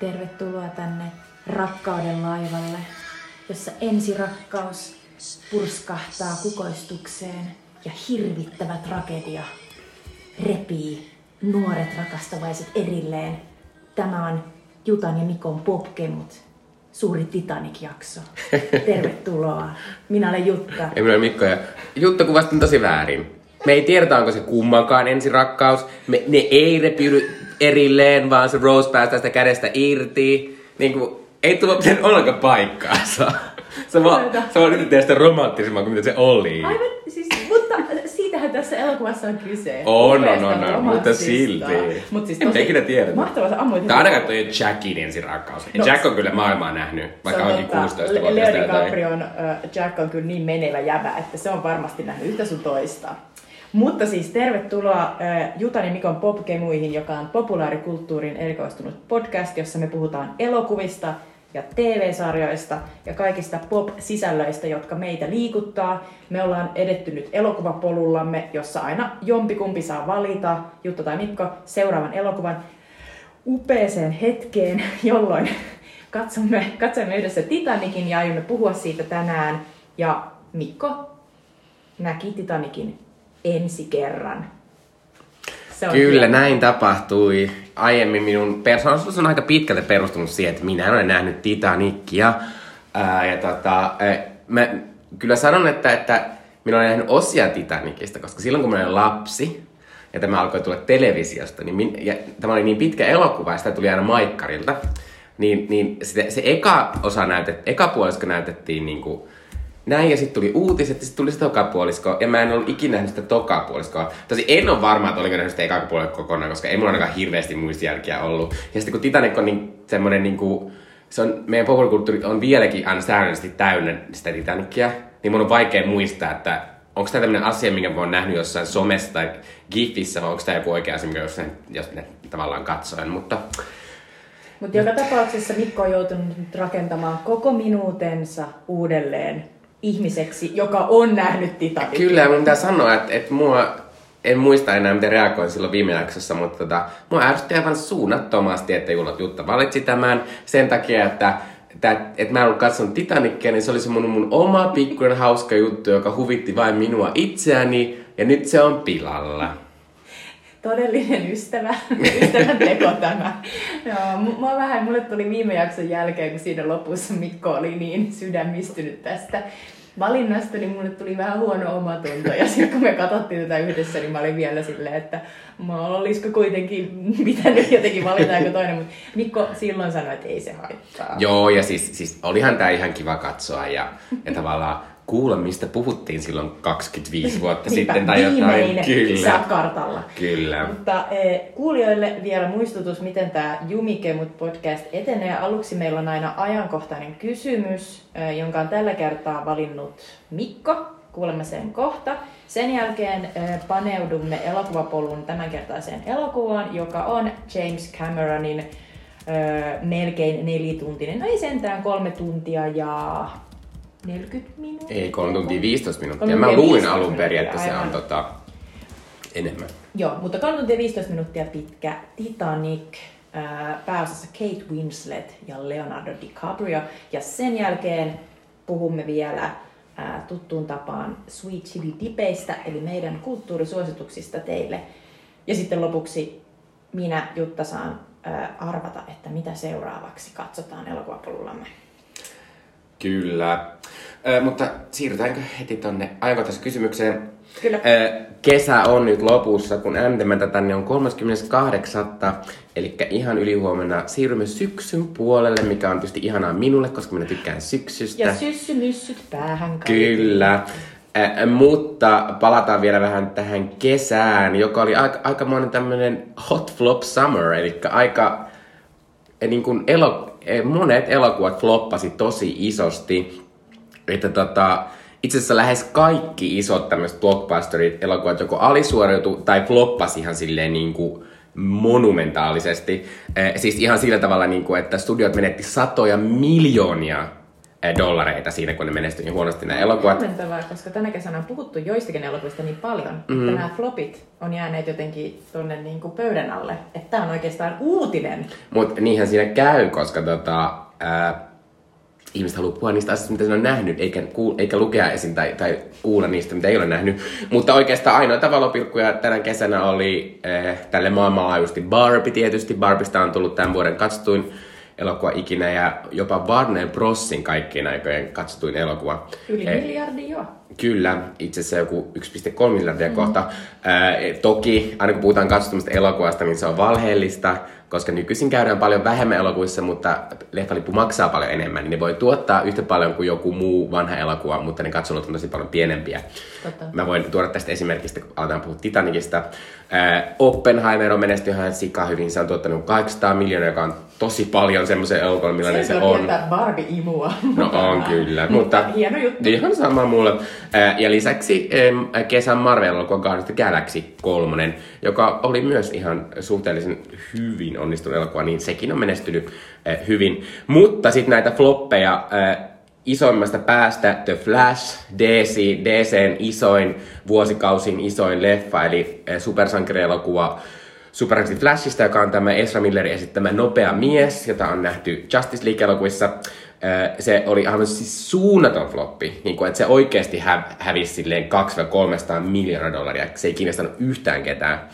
Tervetuloa tänne rakkauden laivalle, jossa ensirakkaus purskahtaa kukoistukseen ja hirvittävä tragedia repii nuoret rakastavaiset erilleen. Tämä on Jutan ja Mikon Popkemut, suuri Titanic-jakso. Tervetuloa. Minä olen Jutta. Ja minä olen Mikko ja Jutta kuvasti tosi väärin. Me ei tiedetä, onko se kummankaan ensirakkaus. Me, ne ei repiydy erilleen, vaan se Rose päästää sitä kädestä irti. Niin kuin, ei tuo sen ollenkaan paikkaansa. Se vaan, se vaan yrittää sitä romanttisemman kuin mitä se oli. Aivan, siis, mutta siitähän tässä elokuvassa on kyse. On, on, on, on, mutta silti. Mut siis En ikinä tiedetä. Mahtavaa, sä ammuit Tai ainakaan toi Jackin ensirakkaus. No, Jack on kyllä maailmaa nähnyt, vaikka on onkin totta. 16 Le- vuotta. Leo sitä jotain. DiCaprion uh, Jack on kyllä niin menevä jävä, että se on varmasti nähnyt yhtä sun toista. Mutta siis tervetuloa Jutan ja Mikon Popkemuihin, joka on populaarikulttuurin erikoistunut podcast, jossa me puhutaan elokuvista ja TV-sarjoista ja kaikista pop-sisällöistä, jotka meitä liikuttaa. Me ollaan edetty nyt elokuvapolullamme, jossa aina jompikumpi saa valita, Jutta tai Mikko, seuraavan elokuvan upeeseen hetkeen, jolloin katsomme, katsomme yhdessä Titanikin ja aiomme puhua siitä tänään. Ja Mikko näki Titanikin ensi kerran. Se on Kyllä, hieno. näin tapahtui. Aiemmin minun persoonallisuus on aika pitkälti perustunut siihen, että minä en ole nähnyt Titanicia. Ää, ja tota, ää, mä kyllä sanon, että, että minä olen nähnyt osia Titanicista, koska silloin kun minä olin lapsi, ja tämä alkoi tulla televisiosta, niin min, ja tämä oli niin pitkä elokuva, ja sitä tuli aina maikkarilta, niin, niin se, se eka osa näytet, eka puolisko näytettiin niin kuin, näin, ja sitten tuli uutiset, ja sitten tuli se tokapuolisko, ja mä en ollut ikinä nähnyt sitä tokapuoliskoa. Tosi en ole varma, että olinko nähnyt sitä eka puoliskoa kokonaan, koska ei mulla ainakaan hirveästi muistijälkiä ollut. Ja sitten kun Titanic on niin, semmoinen niin kuin, se on, meidän populaarikulttuuri on vieläkin aina säännöllisesti täynnä sitä Titanicia, niin mun on vaikea muistaa, että onko tämä tämmöinen asia, minkä mä oon nähnyt jossain somessa tai GIFissä, vai onko tämä joku oikea asia, minkä jossain, jos ne tavallaan katsoen, mutta Mutta joka tapauksessa Mikko on joutunut rakentamaan koko minuutensa uudelleen ihmiseksi, joka on nähnyt Titanicin. Kyllä, mun pitää sanoa, että, että mua, en muista enää miten reagoin silloin viime jaksossa, mutta tota, mua ärsytti aivan suunnattomasti, että Jutta valitsi tämän sen takia, että että, että mä en ollut katsonut Titanicia, niin se oli se mun, mun oma pikkuinen hauska juttu, joka huvitti vain minua itseäni, ja nyt se on pilalla. Todellinen ystävä, ystävän teko tämä. Joo, mu- mua vähän, mulle tuli viime jakson jälkeen, kun siinä lopussa Mikko oli niin sydämistynyt tästä valinnasta, niin mulle tuli vähän huono omatunto. Ja sitten kun me katsottiin tätä yhdessä, niin mä olin vielä silleen, että mä olisiko kuitenkin pitänyt jotenkin valita joku toinen. Mutta Mikko silloin sanoi, että ei se haittaa. Joo, ja siis, siis olihan tää ihan kiva katsoa ja, ja tavallaan kuulla, mistä puhuttiin silloin 25 vuotta Niinpä, sitten tai jotain. oot kartalla. Kyllä. Mutta eh, kuulijoille vielä muistutus, miten tämä Jumikemut podcast etenee. Aluksi meillä on aina ajankohtainen kysymys, eh, jonka on tällä kertaa valinnut Mikko. Kuulemme sen kohta. Sen jälkeen eh, paneudumme elokuvapolun tämänkertaiseen elokuvaan, joka on James Cameronin eh, melkein nelituntinen. No ei sentään kolme tuntia ja 40 minuuttia. Ei, 3 tuntia 15 minuuttia. Mä luin 15 alun perin, että se on tota, enemmän. Joo, mutta 3 tuntia 15 minuuttia pitkä Titanic, ää, pääosassa Kate Winslet ja Leonardo DiCaprio. Ja sen jälkeen puhumme vielä ää, tuttuun tapaan Sweet Chili Dipeistä, eli meidän kulttuurisuosituksista teille. Ja sitten lopuksi minä, Jutta, saan ää, arvata, että mitä seuraavaksi katsotaan elokuvapolullamme. Kyllä. Ö, mutta siirrytäänkö heti tonne ajankohtaiskysymykseen? Kyllä. Ö, kesä on nyt lopussa, kun äänitämme tätä, niin on 38. Eli ihan ylihuomenna siirrymme syksyn puolelle, mikä on tietysti ihanaa minulle, koska minä tykkään syksystä. Ja syssymyssyt päähän kaikille. Kyllä. Ä, mutta palataan vielä vähän tähän kesään, joka oli aika, aikamoinen tämmönen hot flop summer, eli aika eh, niin kuin elo, monet elokuvat floppasi tosi isosti. Että tota, itse asiassa lähes kaikki isot tämmöiset blockbusterit, elokuvat joko alisuoriutu tai floppasi ihan silleen niin kuin monumentaalisesti. Eh, siis ihan sillä tavalla, niin kuin, että studiot menetti satoja miljoonia dollareita siinä, kun ne menestyi niin huonosti nämä elokuvat. Hämmentävää, koska tänä kesänä on puhuttu joistakin elokuvista niin paljon, mm. että nämä flopit on jääneet jotenkin tuonne niin kuin pöydän alle. Että tämä on oikeastaan uutinen. Mutta niinhän siinä käy, koska tota, ää, ihmiset haluaa puhua niistä asioista, mitä ne on nähnyt, eikä, kuul- eikä lukea esim. Tai, tai kuulla niistä, mitä ei ole nähnyt. Mutta oikeastaan ainoita valopilkkuja tänä kesänä oli äh, tälle maailmanlaajuisesti Barbie tietysti. Barbista on tullut tämän vuoden katsotuin elokuva ikinä ja jopa Warner Brosin kaikkien aikojen katsotuin elokuva. Yli eh, miljardi jo. Kyllä, itse asiassa joku 1,3 miljardia mm. kohta. Äh, toki, aina kun puhutaan katsotumista elokuvasta, niin se on valheellista koska nykyisin käydään paljon vähemmän elokuvissa, mutta leffalippu maksaa paljon enemmän, niin ne voi tuottaa yhtä paljon kuin joku muu vanha elokuva, mutta ne katsonut on tosi paljon pienempiä. Totta. Mä voin tuoda tästä esimerkistä, kun aletaan puhua Titanicista. Äh, Oppenheimer on menestynyt ihan sika hyvin, se on tuottanut 800 miljoonaa, joka on tosi paljon semmoisen elokuvan, millainen se, se on. Barbie-imua. No on kyllä, mutta hieno juttu. Ihan sama mulle. Äh, ja lisäksi kesän Marvel-elokuva Guardians of the Galaxy 3, joka oli myös ihan suhteellisen hyvin onnistunut elokuva, niin sekin on menestynyt äh, hyvin. Mutta sitten näitä floppeja, äh, isoimmasta päästä The Flash, DC, DCn isoin, vuosikausin isoin leffa, eli supersankarielokuva Super Flashista, joka on tämä Ezra Millerin esittämä nopea mies, jota on nähty Justice League-elokuvissa. Se oli aivan siis suunnaton floppi, niin kuin, että se oikeasti hä- hävisi silleen 200-300 miljoonaa dollaria. Se ei kiinnostanut yhtään ketään.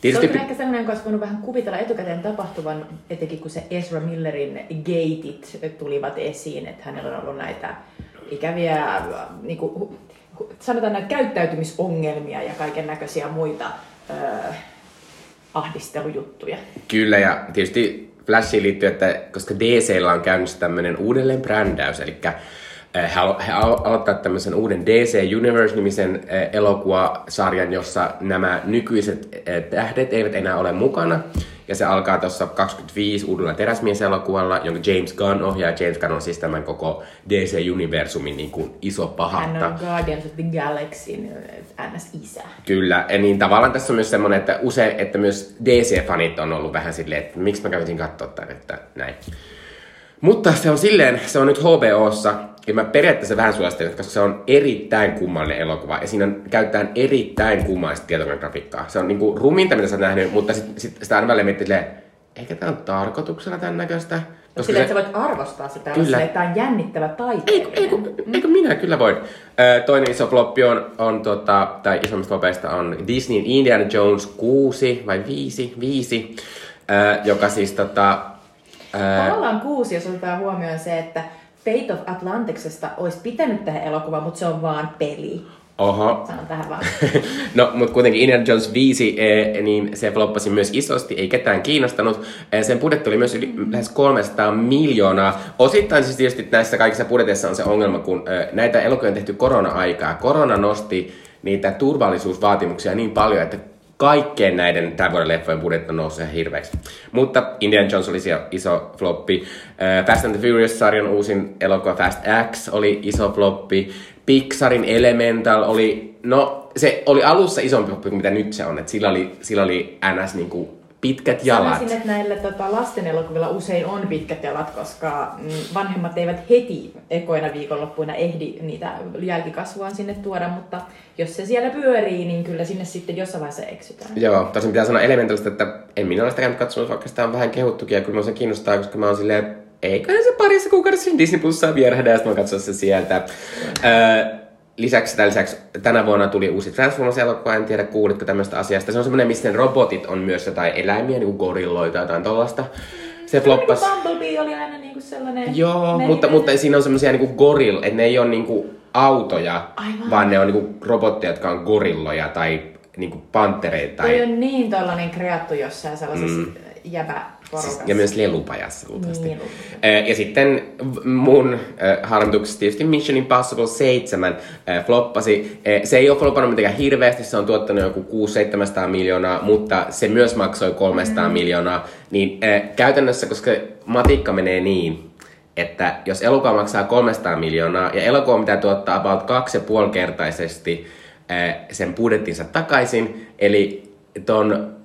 Tietysti... Se on ehkä sellainen, joka olisi voinut vähän kuvitella etukäteen tapahtuvan, etenkin kun se Ezra Millerin geitit tulivat esiin, että hänellä on ollut näitä ikäviä, niin kuin, sanotaan näitä käyttäytymisongelmia ja kaiken näköisiä muita öö, ahdistelujuttuja. Kyllä, ja tietysti Flashiin liittyy, että koska DCllä on käynnissä tämmöinen uudelleen brändäys, eli he, he aloittaa tämmöisen uuden DC Universe-nimisen elokuvasarjan, jossa nämä nykyiset tähdet eivät enää ole mukana. Ja se alkaa tuossa 25 uudella teräsmieselokuvalla, jonka James Gunn ohjaa. James Gunn on siis tämän koko DC-universumin niin kuin iso pahatta. Hän on Guardians of the Galaxyn NS-isä. Kyllä, ja niin tavallaan tässä on myös semmoinen, että usein, että myös DC-fanit on ollut vähän silleen, että miksi mä kävisin katsoa tämän, että näin. Mutta se on silleen, se on nyt HBOssa, ja mä periaatteessa vähän suosittelen, koska se on erittäin kummallinen elokuva. Ja siinä käytetään erittäin kummallista tietokonegrafiikkaa. Se on niinku ruminta, mitä sä oot nähnyt, mutta sit, sit sitä aina välillä miettii eikä tämä ole tarkoituksena tämän näköistä. Koska Sillä, se... että sä voit arvostaa sitä, kyllä. että tämä on jännittävä taiteilija. Eikö, eikö, eikö minä kyllä voin. Ö, toinen iso floppi on, on tota, tai isommista flopeista on Disneyn Indiana Jones 6 vai 5, 5 ö, joka siis tota... Ö... Tavallaan kuusi, jos otetaan huomioon se, että Fate of Atlanticsesta olisi pitänyt tähän elokuvaan, mutta se on vaan peli. Oho. Sanon tähän vaan. no, mutta kuitenkin Indiana Jones 5, eh, niin se floppasi myös isosti, ei ketään kiinnostanut. Eh, sen budjetti oli myös yli lähes 300 miljoonaa. Osittain siis tietysti näissä kaikissa budjeteissa on se ongelma, kun eh, näitä elokuvia on tehty korona-aikaa. Korona nosti niitä turvallisuusvaatimuksia niin paljon, että kaikkeen näiden tämän vuoden leffojen budjetti nousee ihan hirveäksi. Mutta Indiana Jones oli iso floppi. Uh, Fast and the Furious-sarjan uusin elokuva Fast X oli iso floppi. Pixarin Elemental oli, no se oli alussa isompi floppi kuin mitä nyt se on. Et sillä oli, sillä oli ns. Niinku pitkät jalat. Sanoisin, että näillä tota, lasten elokuvilla usein on pitkät jalat, koska mm, vanhemmat eivät heti ekoina viikonloppuina ehdi niitä jälkikasvuaan sinne tuoda, mutta jos se siellä pyörii, niin kyllä sinne sitten jossain vaiheessa eksytään. Joo, tosin pitää sanoa elementalista, että en minä ole sitä käynyt katsomassa, vaikka sitä on vähän kehuttukin ja kyllä se kiinnostaa, koska mä oon silleen, eiköhän se parissa kuukaudessa Disney Plussa vierhädä ja sitten mä katson se sieltä. Öö, lisäksi, lisäksi tänä vuonna tuli uusi Transformers-elokuva, en tiedä kuulitko tämmöistä asiasta. Se on semmoinen, missä robotit on myös jotain eläimiä, niin kuin gorilloita, jotain tollasta. Se floppasi. Niin Bumblebee oli aina niinku sellainen... Joo, mutta, mutta siinä on semmoisia niinku gorilla, että ne ei ole niinku autoja, Aivan. vaan ne on niinku robotteja, jotka on gorilloja tai niinku pantereita. Tai... Toi on niin tällainen kreattu jossain sellaisessa mm. jäbä Siis, ja myös lelupajassa luultavasti. Niin, ja sitten mun harmituksessa tietysti Mission Impossible 7 äh, floppasi. Se ei ole floppannut mitenkään hirveästi, se on tuottanut joku 600-700 miljoonaa, mutta se myös maksoi 300 mm. miljoonaa. Niin käytännössä, koska matikka menee niin, että jos elokuva maksaa 300 miljoonaa ja elokuva mitä tuottaa about kaksi ja puoli kertaisesti sen budjettinsa takaisin, eli ton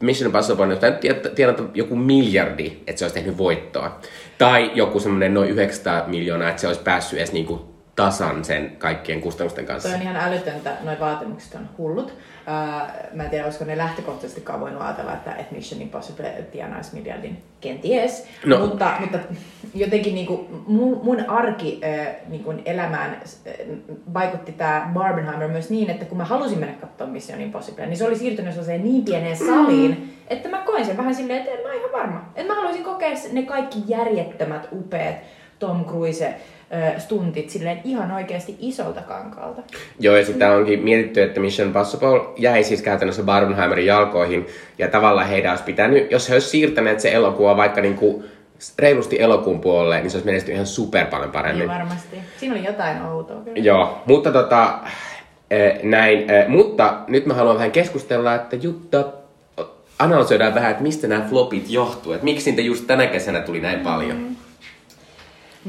Mission Impossible olisi pitänyt tienata joku miljardi, että se olisi tehnyt voittoa. Tai joku semmoinen noin 900 miljoonaa, että se olisi päässyt edes niinku tasan sen kaikkien kustannusten kanssa. Toi on ihan älytöntä, noin vaatimukset on hullut. Uh, mä en tiedä, olisiko ne lähtökohtaisesti voinut ajatella, että, että Mission Impossible tienaisi miljardin kenties. No. Mutta, mutta jotenkin niin kuin mun, mun arki äh, niin kuin elämään äh, vaikutti tämä Barbenheimer myös niin, että kun mä halusin mennä katsomaan Mission Impossible, niin se oli siirtynyt sellaiseen niin pieneen saliin, mm. että mä koin sen vähän silleen, että en mä ihan varma. Että mä haluaisin kokea ne kaikki järjettömät, upeat Tom Cruise stuntit silleen ihan oikeasti isolta kankaalta. Joo, ja sitä onkin mietitty, että Mission Impossible jäi siis käytännössä Barbenheimerin jalkoihin, ja tavallaan heidän olisi pitänyt, jos he olisivat siirtäneet se elokuva vaikka niinku reilusti elokuun puolelle, niin se olisi menestynyt ihan super paljon paremmin. Joo, varmasti. Siinä oli jotain outoa kyllä. Joo, mutta tota, näin. Mutta nyt mä haluan vähän keskustella, että Jutta, analysoidaan vähän, että mistä nämä flopit johtuu. Että miksi niitä just tänä kesänä tuli näin paljon? Mm.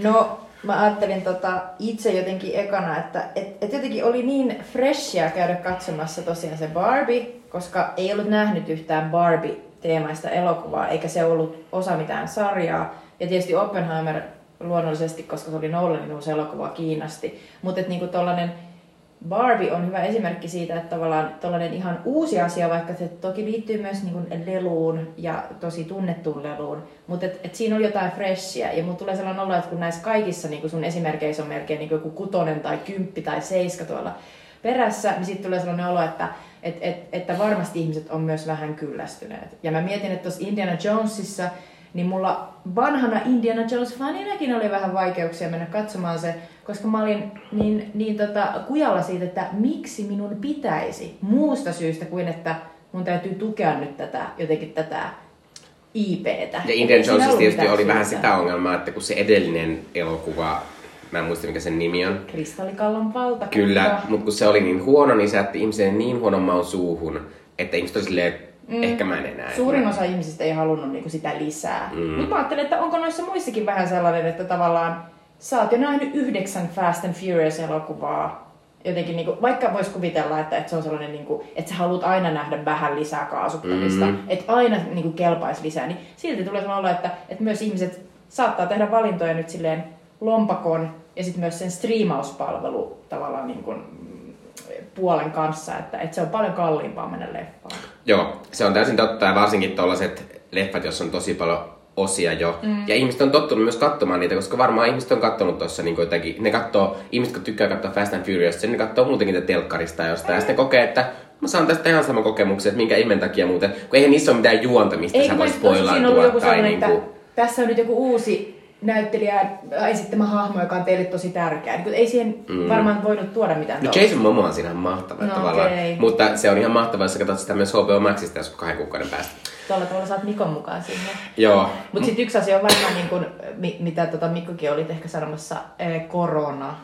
No, mä ajattelin tota itse jotenkin ekana, että et, et jotenkin oli niin freshia käydä katsomassa tosiaan se Barbie, koska ei ollut nähnyt yhtään Barbie-teemaista elokuvaa, eikä se ollut osa mitään sarjaa. Ja tietysti Oppenheimer luonnollisesti, koska se oli Nolanin uusi elokuva, kiinnosti. Mutta niinku tollanen Barbie on hyvä esimerkki siitä, että tavallaan tällainen ihan uusi asia, vaikka se toki liittyy myös niin kuin leluun ja tosi tunnettuun leluun, mutta et, et siinä on jotain freshia. Ja mulla tulee sellainen olo, että kun näissä kaikissa niin kuin sun esimerkkeissä on melkein niin kuin joku kutonen tai kymppi tai seiska tuolla perässä, niin sitten tulee sellainen olo, että et, et, että varmasti ihmiset on myös vähän kyllästyneet. Ja mä mietin, että tuossa Indiana Jonesissa niin mulla vanhana Indiana Jones-faninakin oli vähän vaikeuksia mennä katsomaan se, koska mä olin niin, niin tota, kujalla siitä, että miksi minun pitäisi muusta syystä kuin, että mun täytyy tukea nyt tätä, jotenkin tätä IPtä. Ja Indiana Jones tietysti oli vähän sitä ongelmaa, että kun se edellinen elokuva, mä en muista mikä sen nimi on. Kristallikallon valta. Kyllä, mutta kun se oli niin huono, niin se jätti ihmisen niin huonon maun suuhun, että ihmiset oli silleen, Mm. Ehkä mä en enää. Suurin osa ihmisistä ei halunnut niinku sitä lisää. Mm. Mutta mä ajattelin, että onko noissa muissakin vähän sellainen, että tavallaan sä oot jo nähnyt yhdeksän Fast and Furious-elokuvaa. Jotenkin, niinku, vaikka vois kuvitella, että, että se on sellainen, niinku, että sä haluat aina nähdä vähän lisää kaasuttamista, mm. että aina niinku, kelpaisi lisää, niin silti tulee sellainen olla, että, että myös ihmiset saattaa tehdä valintoja nyt silleen lompakon ja sitten myös sen striimauspalvelu tavallaan niin kuin, puolen kanssa, että, että se on paljon kalliimpaa mennä leffaan. Joo, se on täysin totta ja varsinkin tuollaiset leffat, jos on tosi paljon osia jo. Mm. Ja ihmiset on tottunut myös katsomaan niitä, koska varmaan ihmiset on kattonut tuossa niin jotenkin, ne katsoo, ihmiset kun tykkää katsoa Fast and Furious, ne katsoo muutenkin niitä telkkarista jostain, mm. ja sitten kokee, että mä saan tästä ihan saman kokemuksen, että minkä imen takia muuten, kun eihän niissä ole mitään juonta, mistä Ei, sä vois spoilaantua. Tai niin kuin... tässä on nyt joku uusi näyttelijä esittämä hahmo, joka on teille tosi tärkeä. Niin, ei siihen mm. varmaan voinut tuoda mitään. No Jason Momoa on siinä mahtava no, tavallaan. Okay. Mutta se on ihan mahtavaa, jos katsot sitä myös HBO Maxista jos kahden kuukauden päästä. Tuolla tavalla saat Mikon mukaan sinne. Joo. Mutta sitten yksi asia on varmaan, niin kun, mitä tota Mikkokin olit ehkä sanomassa, korona.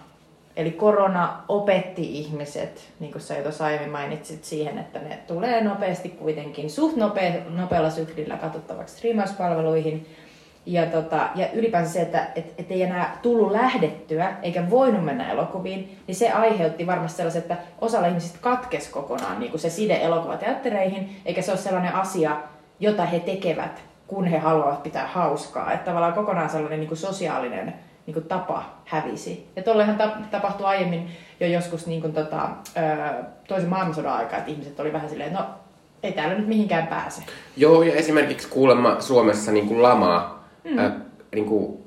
Eli korona opetti ihmiset, niin kuin sä jo tuossa aiemmin mainitsit, siihen, että ne tulee nopeasti kuitenkin suht nope, nopealla syklillä katsottavaksi striimauspalveluihin ja, tota, ja ylipäänsä se, että et, et ei enää tullut lähdettyä eikä voinut mennä elokuviin, niin se aiheutti varmasti sellaisen, että osalla ihmisistä katkesi kokonaan niin kuin se side elokuvateattereihin, eikä se ole sellainen asia, jota he tekevät, kun he haluavat pitää hauskaa. Että tavallaan kokonaan sellainen niin kuin sosiaalinen niin kuin tapa hävisi. Ja tuollehan tapahtui aiemmin jo joskus niin kuin tota, toisen maailmansodan aikaa, että ihmiset oli vähän silleen, no ei täällä nyt mihinkään pääse. Joo, ja esimerkiksi kuulemma Suomessa niin kuin lamaa Mm. Äh, niin kuin,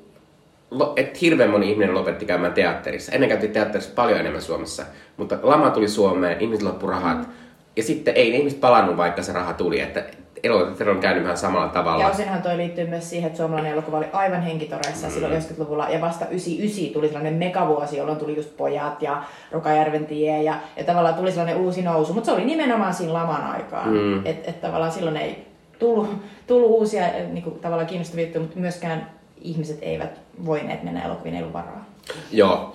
että hirveän moni ihminen lopetti käymään teatterissa. Ennen käytiin teatterissa paljon enemmän Suomessa, mutta lama tuli Suomeen, ihmiset loppu rahat. Mm. Ja sitten ei ihmiset palannut, vaikka se raha tuli. Että elokuvat on käynyt vähän samalla tavalla. Ja osinhan toi liittyy myös siihen, että suomalainen elokuva oli aivan henkitoreissa mm. silloin 90-luvulla. Ja vasta 99 tuli sellainen megavuosi, jolloin tuli just Pojat ja Rokajärven tie. Ja, ja tavallaan tuli sellainen uusi nousu. Mutta se oli nimenomaan siinä laman aikaan. Mm. Että et tavallaan silloin ei tullut, tullut uusia eh, niin kuin, tavallaan kiinnostavia juttuja, mutta myöskään ihmiset eivät voineet mennä elokuviin, ei varaa. Joo.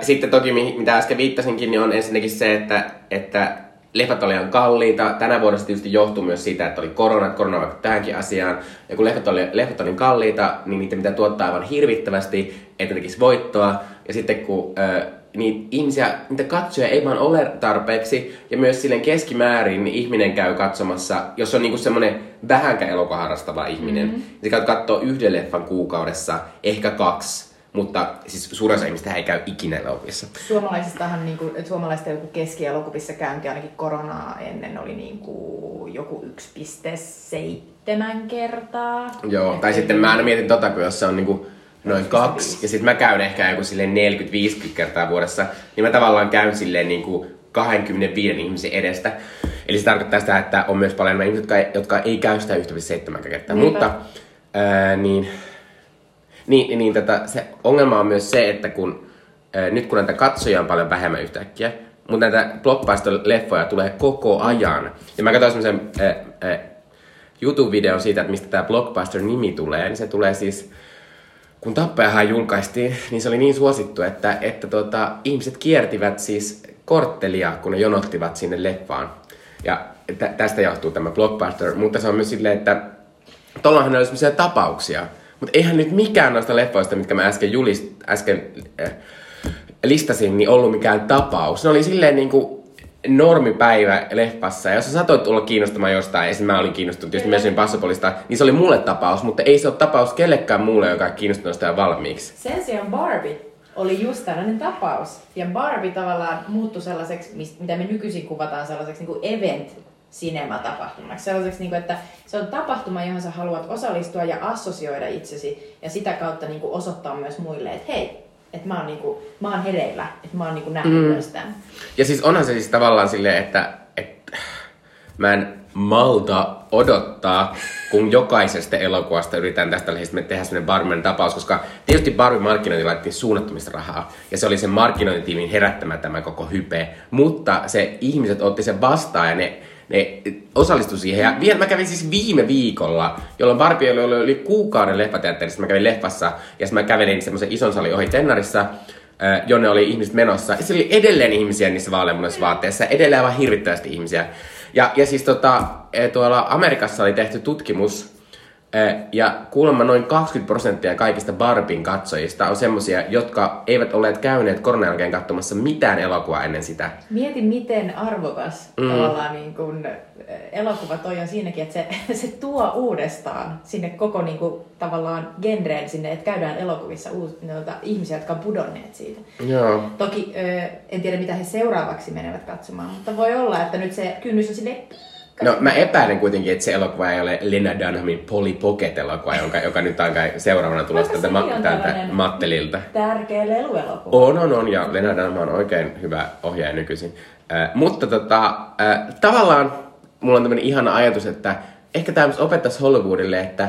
Sitten toki, mitä äsken viittasinkin, niin on ensinnäkin se, että, että leffat oli ihan kalliita. Tänä vuonna se tietysti johtuu myös siitä, että oli korona, korona vaikka tähänkin asiaan. Ja kun leffat oli, leffat oli kalliita, niin niitä mitä tuottaa aivan hirvittävästi, että tekisi voittoa. Ja sitten kun niitä ihmisiä, niitä katsoja ei vaan ole tarpeeksi. Ja myös silleen keskimäärin niin ihminen käy katsomassa, jos on niinku semmoinen vähänkään elokuva harrastava ihminen, mm-hmm. niin käy katsoo yhden leffan kuukaudessa, ehkä kaksi. Mutta siis suurin osa ihmistä ei käy ikinä elokuvissa. Suomalaisistahan niin kuin, suomalaisten joku keskielokuvissa käynti ainakin koronaa ennen oli niin kuin joku 1,7 kertaa. Joo, tai sitten mä aina mietin tota, kun jos se on niin kuin noin kaksi, ja sitten mä käyn ehkä joku silleen 40-50 kertaa vuodessa, niin mä tavallaan käyn silleen niin kuin 25 ihmisen edestä. Eli se tarkoittaa sitä, että on myös paljon ihmisiä, jotka ei, jotka ei käy sitä 1,7 kertaa. Niinpä. Mutta ää, niin, niin, niin tätä, se ongelma on myös se, että kun ää, nyt kun näitä katsoja on paljon vähemmän yhtäkkiä, mutta näitä blockbuster-leffoja tulee koko ajan. Ja mä katsoin semmoisen YouTube-videon siitä, että mistä tämä blockbuster-nimi tulee, niin se tulee siis kun Tappajahan julkaistiin, niin se oli niin suosittu, että, että tota, ihmiset kiertivät siis korttelia, kun ne jonottivat sinne leffaan. Ja tä, tästä johtuu tämä blockbuster, mutta se on myös silleen, että tuollahan oli sellaisia tapauksia. Mutta eihän nyt mikään noista leffoista, mitkä mä äsken, julist, äsken äh, listasin, niin ollut mikään tapaus. Ne oli silleen niinku normipäivä leffassa, ja jos sä satoit olla kiinnostumaan jostain, esimerkiksi mä olin kiinnostunut tietysti Mission Impossibleista, niin se oli mulle tapaus, mutta ei se ole tapaus kellekään muulle, joka on kiinnostunut sitä valmiiksi. Sen sijaan Barbie oli just tällainen tapaus. Ja Barbie tavallaan muuttui sellaiseksi, mitä me nykyisin kuvataan sellaiseksi niin kuin event cinema-tapahtumaksi. Sellaiseksi, niin kuin, että se on tapahtuma, johon sä haluat osallistua ja assosioida itsesi ja sitä kautta niin kuin osoittaa myös muille, että hei, että mä oon, niinku, mä oon hereillä, että mä oon niinku nähnyt mm. myös tämän. Ja siis onhan se siis tavallaan silleen, että, että mä en malta odottaa, kun jokaisesta elokuvasta yritetään tästä lehdistä tehdä sellainen Barbien tapaus, koska tietysti Barbie markkinointi laitettiin suunnattomista rahaa, ja se oli sen markkinointitiimin herättämä tämä koko hype, mutta se ihmiset otti sen vastaan, ja ne ne osallistui siihen. Ja vielä mä kävin siis viime viikolla, jolloin Barbie oli yli kuukauden leffateatterissa. Mä kävin leffassa ja mä kävelin semmoisen ison salin ohi Tennarissa, jonne oli ihmiset menossa. Ja siellä oli edelleen ihmisiä niissä vaaleanmunaisissa vaatteissa, edelleen aivan hirvittävästi ihmisiä. Ja, ja siis tota, tuolla Amerikassa oli tehty tutkimus, ja kuulemma noin 20 prosenttia kaikista Barbin katsojista on semmosia, jotka eivät olleet käyneet koronan jälkeen katsomassa mitään elokuvaa ennen sitä. Mieti, miten arvokas mm. tavallaan niin kun, elokuva toi on siinäkin, että se, se tuo uudestaan sinne koko niin kun, tavallaan genreen sinne, että käydään elokuvissa uus, noita ihmisiä, jotka on pudonneet siitä. Joo. Toki en tiedä, mitä he seuraavaksi menevät katsomaan, mutta voi olla, että nyt se kynnys on sille No mä epäilen kuitenkin, että se elokuva ei ole Lena Dunhamin Polly Pocket-elokuva, joka, joka nyt on kai seuraavana tulossa tältä, ma- tältä Mattelilta. Tärkeä leluelokuva. On, on, on, ja Lena Dunham on oikein hyvä ohjaaja nykyisin. Äh, mutta tota, äh, tavallaan mulla on tämmöinen ihana ajatus, että ehkä tämä opettaisi Hollywoodille, että,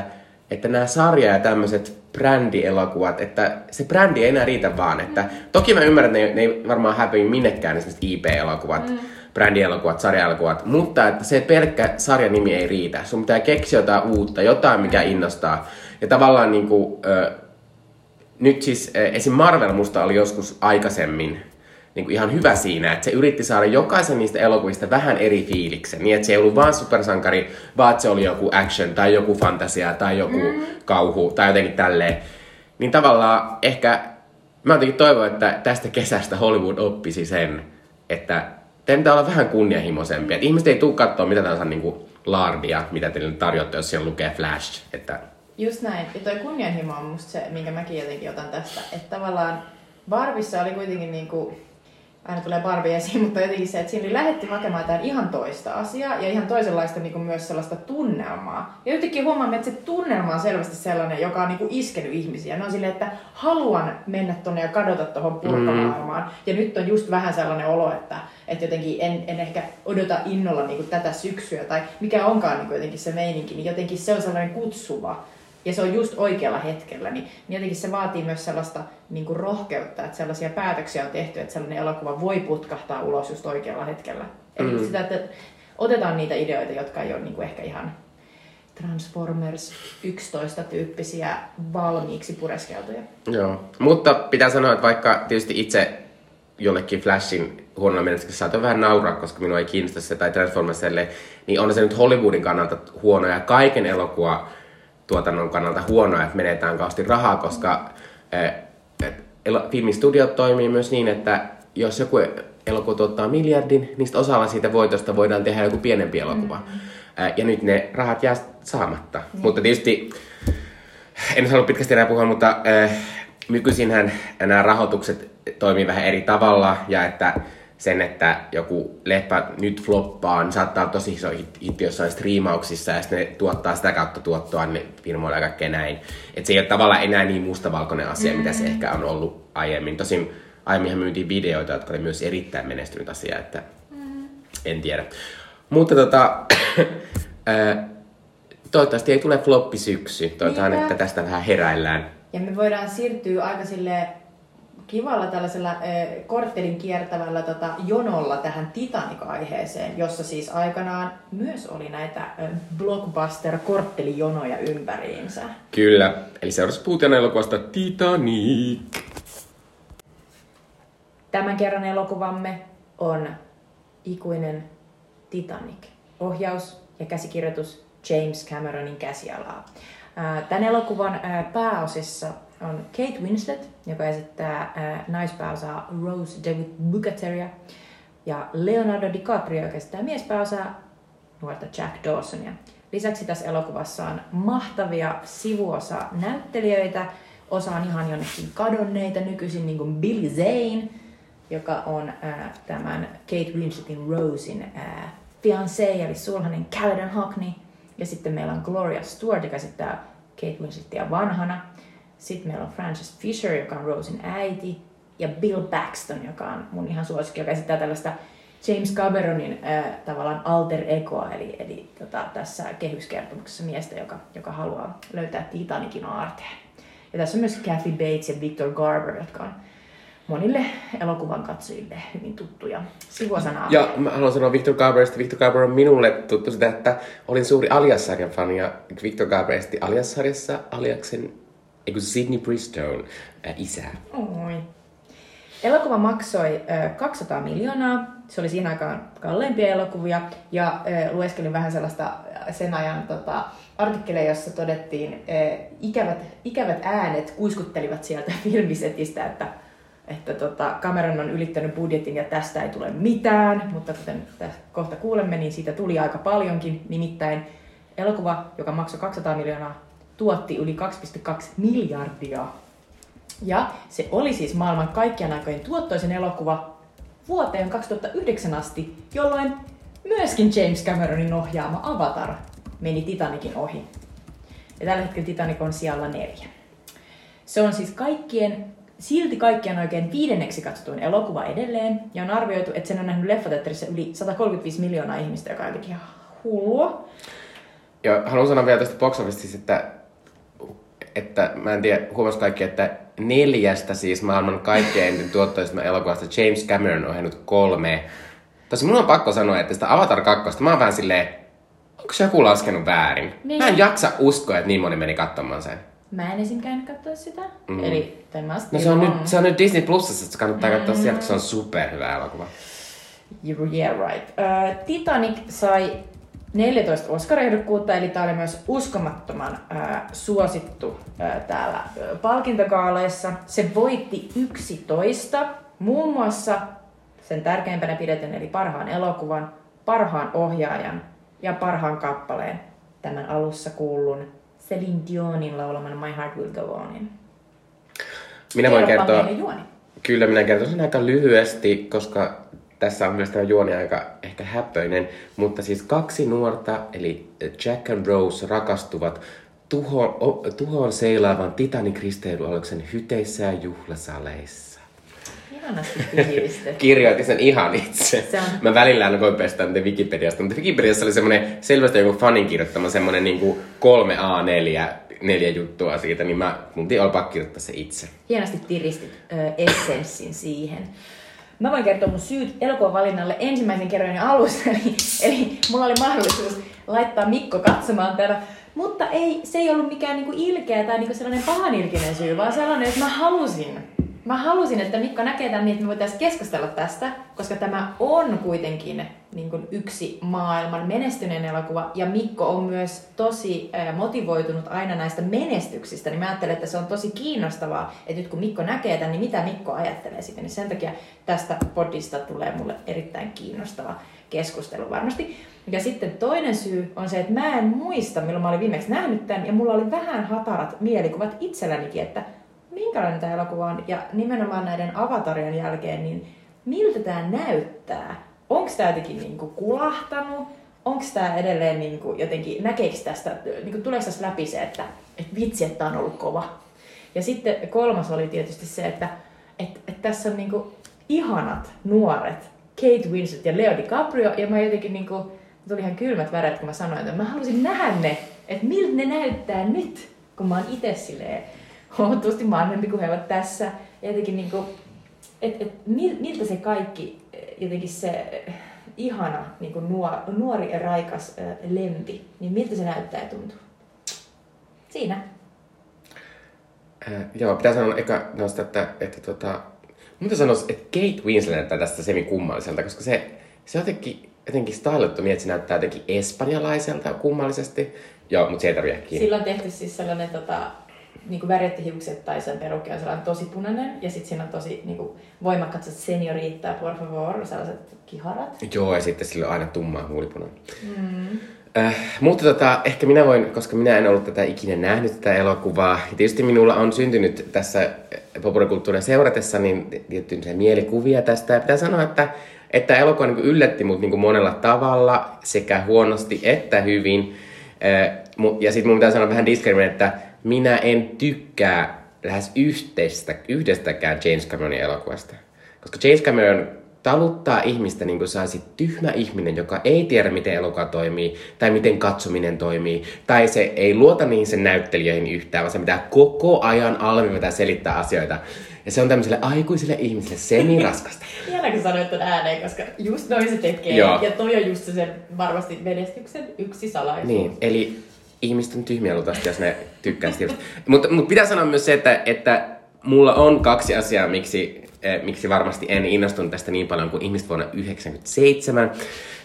että nämä sarja- ja tämmöiset brändielokuvat, että se brändi ei enää riitä vaan. Että, toki mä ymmärrän, että ne, ne ei varmaan häpeä minnekään esimerkiksi IP-elokuvat, mm brändielokuvat, sarjaelokuvat, mutta että se pelkkä sarjanimi ei riitä. Sun pitää keksiä jotain uutta, jotain mikä innostaa. Ja tavallaan niin kuin, ö, nyt siis esim. Marvel musta oli joskus aikaisemmin niin kuin ihan hyvä siinä, että se yritti saada jokaisen niistä elokuvista vähän eri fiiliksen. Niin, että se ei ollut vaan supersankari, vaan että se oli joku action tai joku fantasia tai joku mm. kauhu tai jotenkin tälleen. Niin tavallaan ehkä mä jotenkin toivon, että tästä kesästä Hollywood oppisi sen, että teidän pitää olla vähän kunnianhimoisempia. Että ihmiset ei tule katsoa mitä tahansa niin kuin lardia, mitä teille tarjotte, jos siellä lukee Flash. Että... Just näin. Ja toi kunnianhimo on musta se, minkä mäkin jotenkin otan tästä. Että tavallaan Barbissa oli kuitenkin niin kuin aina tulee Barbie esiin, mutta jotenkin se, että siinä oli lähdetty hakemaan jotain ihan toista asiaa ja ihan toisenlaista niin kuin myös sellaista tunnelmaa. Ja yhtäkkiä huomaamme, että se tunnelma on selvästi sellainen, joka on niin kuin iskenyt ihmisiä. Ne on silleen, että haluan mennä tonne ja kadota tuohon purkamaailmaan. Mm. Ja nyt on just vähän sellainen olo, että, että jotenkin en, en ehkä odota innolla niin kuin tätä syksyä tai mikä onkaan niin kuin jotenkin se meininki, niin jotenkin se on sellainen kutsuva ja se on just oikealla hetkellä, niin, niin jotenkin se vaatii myös sellaista niin kuin rohkeutta, että sellaisia päätöksiä on tehty, että sellainen elokuva voi putkahtaa ulos just oikealla hetkellä. Eli mm. sitä, että otetaan niitä ideoita, jotka ei ole niin kuin ehkä ihan Transformers 11 tyyppisiä valmiiksi pureskeltuja. Joo, mutta pitää sanoa, että vaikka tietysti itse jollekin Flashin huonolla menestyksessä saatoi vähän nauraa, koska minua ei kiinnosta se tai Transformersille, niin on se nyt Hollywoodin kannalta huono ja kaiken elokuva tuotannon kannalta huonoa, että menetään kausti rahaa, koska eh, filmistudiot toimii myös niin, että jos joku elokuva tuottaa miljardin, niin osalla siitä voitosta voidaan tehdä joku pienempi elokuva. Mm-hmm. Ja nyt ne rahat jää saamatta. Mm. Mutta tietysti, en halua pitkästi enää puhua, mutta äh, nykyisinhän nämä rahoitukset toimii vähän eri tavalla ja että sen, että joku leffa nyt floppaa, niin saattaa olla tosi iso hitti jossain striimauksissa ja sitten ne tuottaa sitä kautta tuottoa ne firmoille ja kaikkea näin. Että se ei ole tavallaan enää niin mustavalkoinen asia, mm. mitä se ehkä on ollut aiemmin. Tosin aiemminhan myytiin videoita, jotka oli myös erittäin menestynyt asia, että mm. en tiedä. Mutta tota, toivottavasti ei tule floppi syksy. Toivotaan, Niinpä. että tästä vähän heräillään. Ja me voidaan siirtyä aika sille kivalla tällaisella äh, korttelin kiertävällä tota, jonolla tähän Titanic-aiheeseen, jossa siis aikanaan myös oli näitä äh, blockbuster-korttelijonoja ympäriinsä. Kyllä, eli seuraavaksi puhutaan elokuvasta Titanic. Tämän kerran elokuvamme on ikuinen Titanic. Ohjaus ja käsikirjoitus James Cameronin käsialaa. Tämän elokuvan pääosissa on Kate Winslet, joka esittää naispääosaa Rose David Bukateria, ja Leonardo DiCaprio, joka esittää miespääosaa nuorta Jack Dawsonia. Lisäksi tässä elokuvassa on mahtavia sivuosa näyttelijöitä. Osa on ihan jonnekin kadonneita nykyisin, niin kuin Billy Zane, joka on äh, tämän Kate Winsletin Rosein äh, fiancé, eli sulhanen Caledon Hockney. Ja sitten meillä on Gloria Stewart, joka esittää Kate Winsletia vanhana. Sitten meillä on Frances Fisher, joka on Rosen äiti. Ja Bill Paxton, joka on mun ihan suosikki, joka esittää tällaista James Cameronin äh, tavallaan alter egoa, eli, eli tota, tässä kehyskertomuksessa miestä, joka, joka haluaa löytää Titanicin aarteen. Ja tässä on myös Kathy Bates ja Victor Garber, jotka on monille elokuvan katsojille hyvin tuttuja sivuosanaa. Ja mä haluan sanoa Victor Garberista. Victor Garber on minulle tuttu sitä, että olin suuri Alias-sarjan fani ja Victor Garber esti Alias-sarjassa Aliaksen, eikö Sidney Bristone, äh, isä. Oi. Elokuva maksoi äh, 200 miljoonaa. Se oli siinä aikaan kalleimpia elokuvia. Ja äh, lueskelin vähän sellaista sen ajan tota, artikkeleja, jossa todettiin, äh, ikävät, ikävät äänet kuiskuttelivat sieltä filmisetistä, että että tota, Cameron on ylittänyt budjetin ja tästä ei tule mitään, mutta kuten kohta kuulemme, niin siitä tuli aika paljonkin. Nimittäin elokuva, joka maksoi 200 miljoonaa, tuotti yli 2,2 miljardia. Ja se oli siis maailman kaikkien aikojen tuottoisen elokuva vuoteen 2009 asti, jolloin myöskin James Cameronin ohjaama Avatar meni Titanicin ohi. Ja tällä hetkellä Titanic on siellä neljä. Se on siis kaikkien silti kaikkien oikein viidenneksi katsotuin elokuva edelleen, ja on arvioitu, että sen on nähnyt leffateatterissa yli 135 miljoonaa ihmistä, joka on jotenkin ihan hullua. Ja haluan sanoa vielä tästä box että, että mä en tiedä, huomasi kaikki, että neljästä siis maailman kaikkein eniten tuottoisesta elokuvasta James Cameron on ohjannut kolme. Tosi mun on pakko sanoa, että sitä Avatar 2, mä oon vähän silleen, onko se joku laskenut väärin? Niin. Mä en jaksa uskoa, että niin moni meni katsomaan sen. Mä en esim. käynyt katsoa sitä. Mm. Eli must no, se, on nyt, se on nyt Disney Plusassa, että kannattaa mm. katsoa sieltä, se on superhyvä elokuva. Yeah, right. Uh, Titanic sai 14 Oscar-ehdokkuutta, eli tämä oli myös uskomattoman uh, suosittu uh, täällä uh, palkintokaaleissa. Se voitti 11, muun muassa sen tärkeimpänä pidetyn, eli parhaan elokuvan, parhaan ohjaajan ja parhaan kappaleen tämän alussa kuullun Celine Dionin laulaman My Heart Will Go Onin. Minä voin kertoa, kyllä minä kertoisin aika lyhyesti, koska tässä on myös tämä juoni aika ehkä häppöinen, mutta siis kaksi nuorta, eli Jack and Rose, rakastuvat tuho, tuhoon seilaavan Titanic-risteilyaluksen hyteissä ja juhlasaleissa. Kirjoitin sen ihan itse. Se on... Mä välillä aina voin pestä Wikipediasta, mutta Wikipediassa oli semmoinen selvästi joku fanin kirjoittama semmoinen niin kolme A4 neljä juttua siitä, niin mä mun olla pakko kirjoittaa se itse. Hienosti tiristit ö, essenssin siihen. Mä voin kertoa mun syyt elokuvan valinnalle ensimmäisen kerran alussa, eli, eli mulla oli mahdollisuus laittaa Mikko katsomaan tätä. Mutta ei, se ei ollut mikään niinku ilkeä tai niinku sellainen pahanilkinen syy, vaan sellainen, että mä halusin mä halusin, että Mikko näkee tämän niin, että me voitaisiin keskustella tästä, koska tämä on kuitenkin niin kuin yksi maailman menestyneen elokuva, ja Mikko on myös tosi motivoitunut aina näistä menestyksistä, niin mä ajattelen, että se on tosi kiinnostavaa, että nyt kun Mikko näkee tämän, niin mitä Mikko ajattelee siitä, niin sen takia tästä podista tulee mulle erittäin kiinnostava keskustelu varmasti. Ja sitten toinen syy on se, että mä en muista, milloin mä olin viimeksi nähnyt tämän, ja mulla oli vähän hatarat mielikuvat itsellänikin, että minkälainen tämä elokuva on, ja nimenomaan näiden avatarien jälkeen, niin miltä tämä näyttää? Onko tämä jotenkin niinku kulahtanut? Onko tämä edelleen niinku jotenkin, näkeekö tästä, niinku, tuleeko tästä läpi se, että, että vitsi, että on ollut kova? Ja sitten kolmas oli tietysti se, että, että, että tässä on niinku ihanat nuoret Kate Winslet ja Leo DiCaprio, ja mä jotenkin niinku, tuli ihan kylmät väret, kun mä sanoin, että mä halusin nähdä ne, että miltä ne näyttää nyt, kun mä oon itse silleen huomattavasti vanhempi kuin he ovat tässä. Ja jotenkin niin kuin, et, et, miltä se kaikki, jotenkin se ihana niin kuin nuor, nuori ja raikas lempi, niin miltä se näyttää ja tuntuu? Siinä. Äh, joo, pitää sanoa eka noista, että, että tota, mutta sanoisi, että Kate Winslet näyttää tästä semikummalliselta, koska se, se jotenkin, jotenkin stylettu niin, että se näyttää jotenkin espanjalaiselta kummallisesti. Joo, mutta se ei tarvitse kiinni. Sillä on tehty siis sellainen tota, niin kuin hiukset tai sen perukki on sellainen tosi punainen ja sitten siinä on tosi niin kuin, voimakkaat seniorita, por favor, sellaiset kiharat. Joo, ja sitten sillä on aina tummaa huulipuna. Mm. Äh, mutta tota, ehkä minä voin, koska minä en ollut tätä ikinä nähnyt tätä elokuvaa. Ja tietysti minulla on syntynyt tässä populaarikulttuurin seuratessa niin tiettyjä mielikuvia tästä. Ja pitää sanoa, että, että elokuva niin yllätti mut niin monella tavalla, sekä huonosti että hyvin. Äh, ja sitten mun pitää sanoa vähän disclaimer, että minä en tykkää lähes yhteistä, yhdestäkään James Cameronin elokuvasta. Koska James Cameron taluttaa ihmistä niin kuin saisi tyhmä ihminen, joka ei tiedä, miten elokuva toimii, tai miten katsominen toimii, tai se ei luota niihin sen näyttelijöihin yhtään, vaan se pitää koko ajan alvivetää selittää asioita. Ja se on tämmöiselle aikuiselle ihmiselle semi-raskasta. Hienoa, kun sanoit ton ääneen, koska just noin se tekee. Joo. Ja toi on just se varmasti menestyksen yksi salaisuus. Niin, eli ihmiset on tyhmiä luultavasti, jos ne tykkää sitä. mutta, mutta pitää sanoa myös se, että, että mulla on kaksi asiaa, miksi, äh, miksi varmasti en innostunut tästä niin paljon kuin ihmiset vuonna 1997.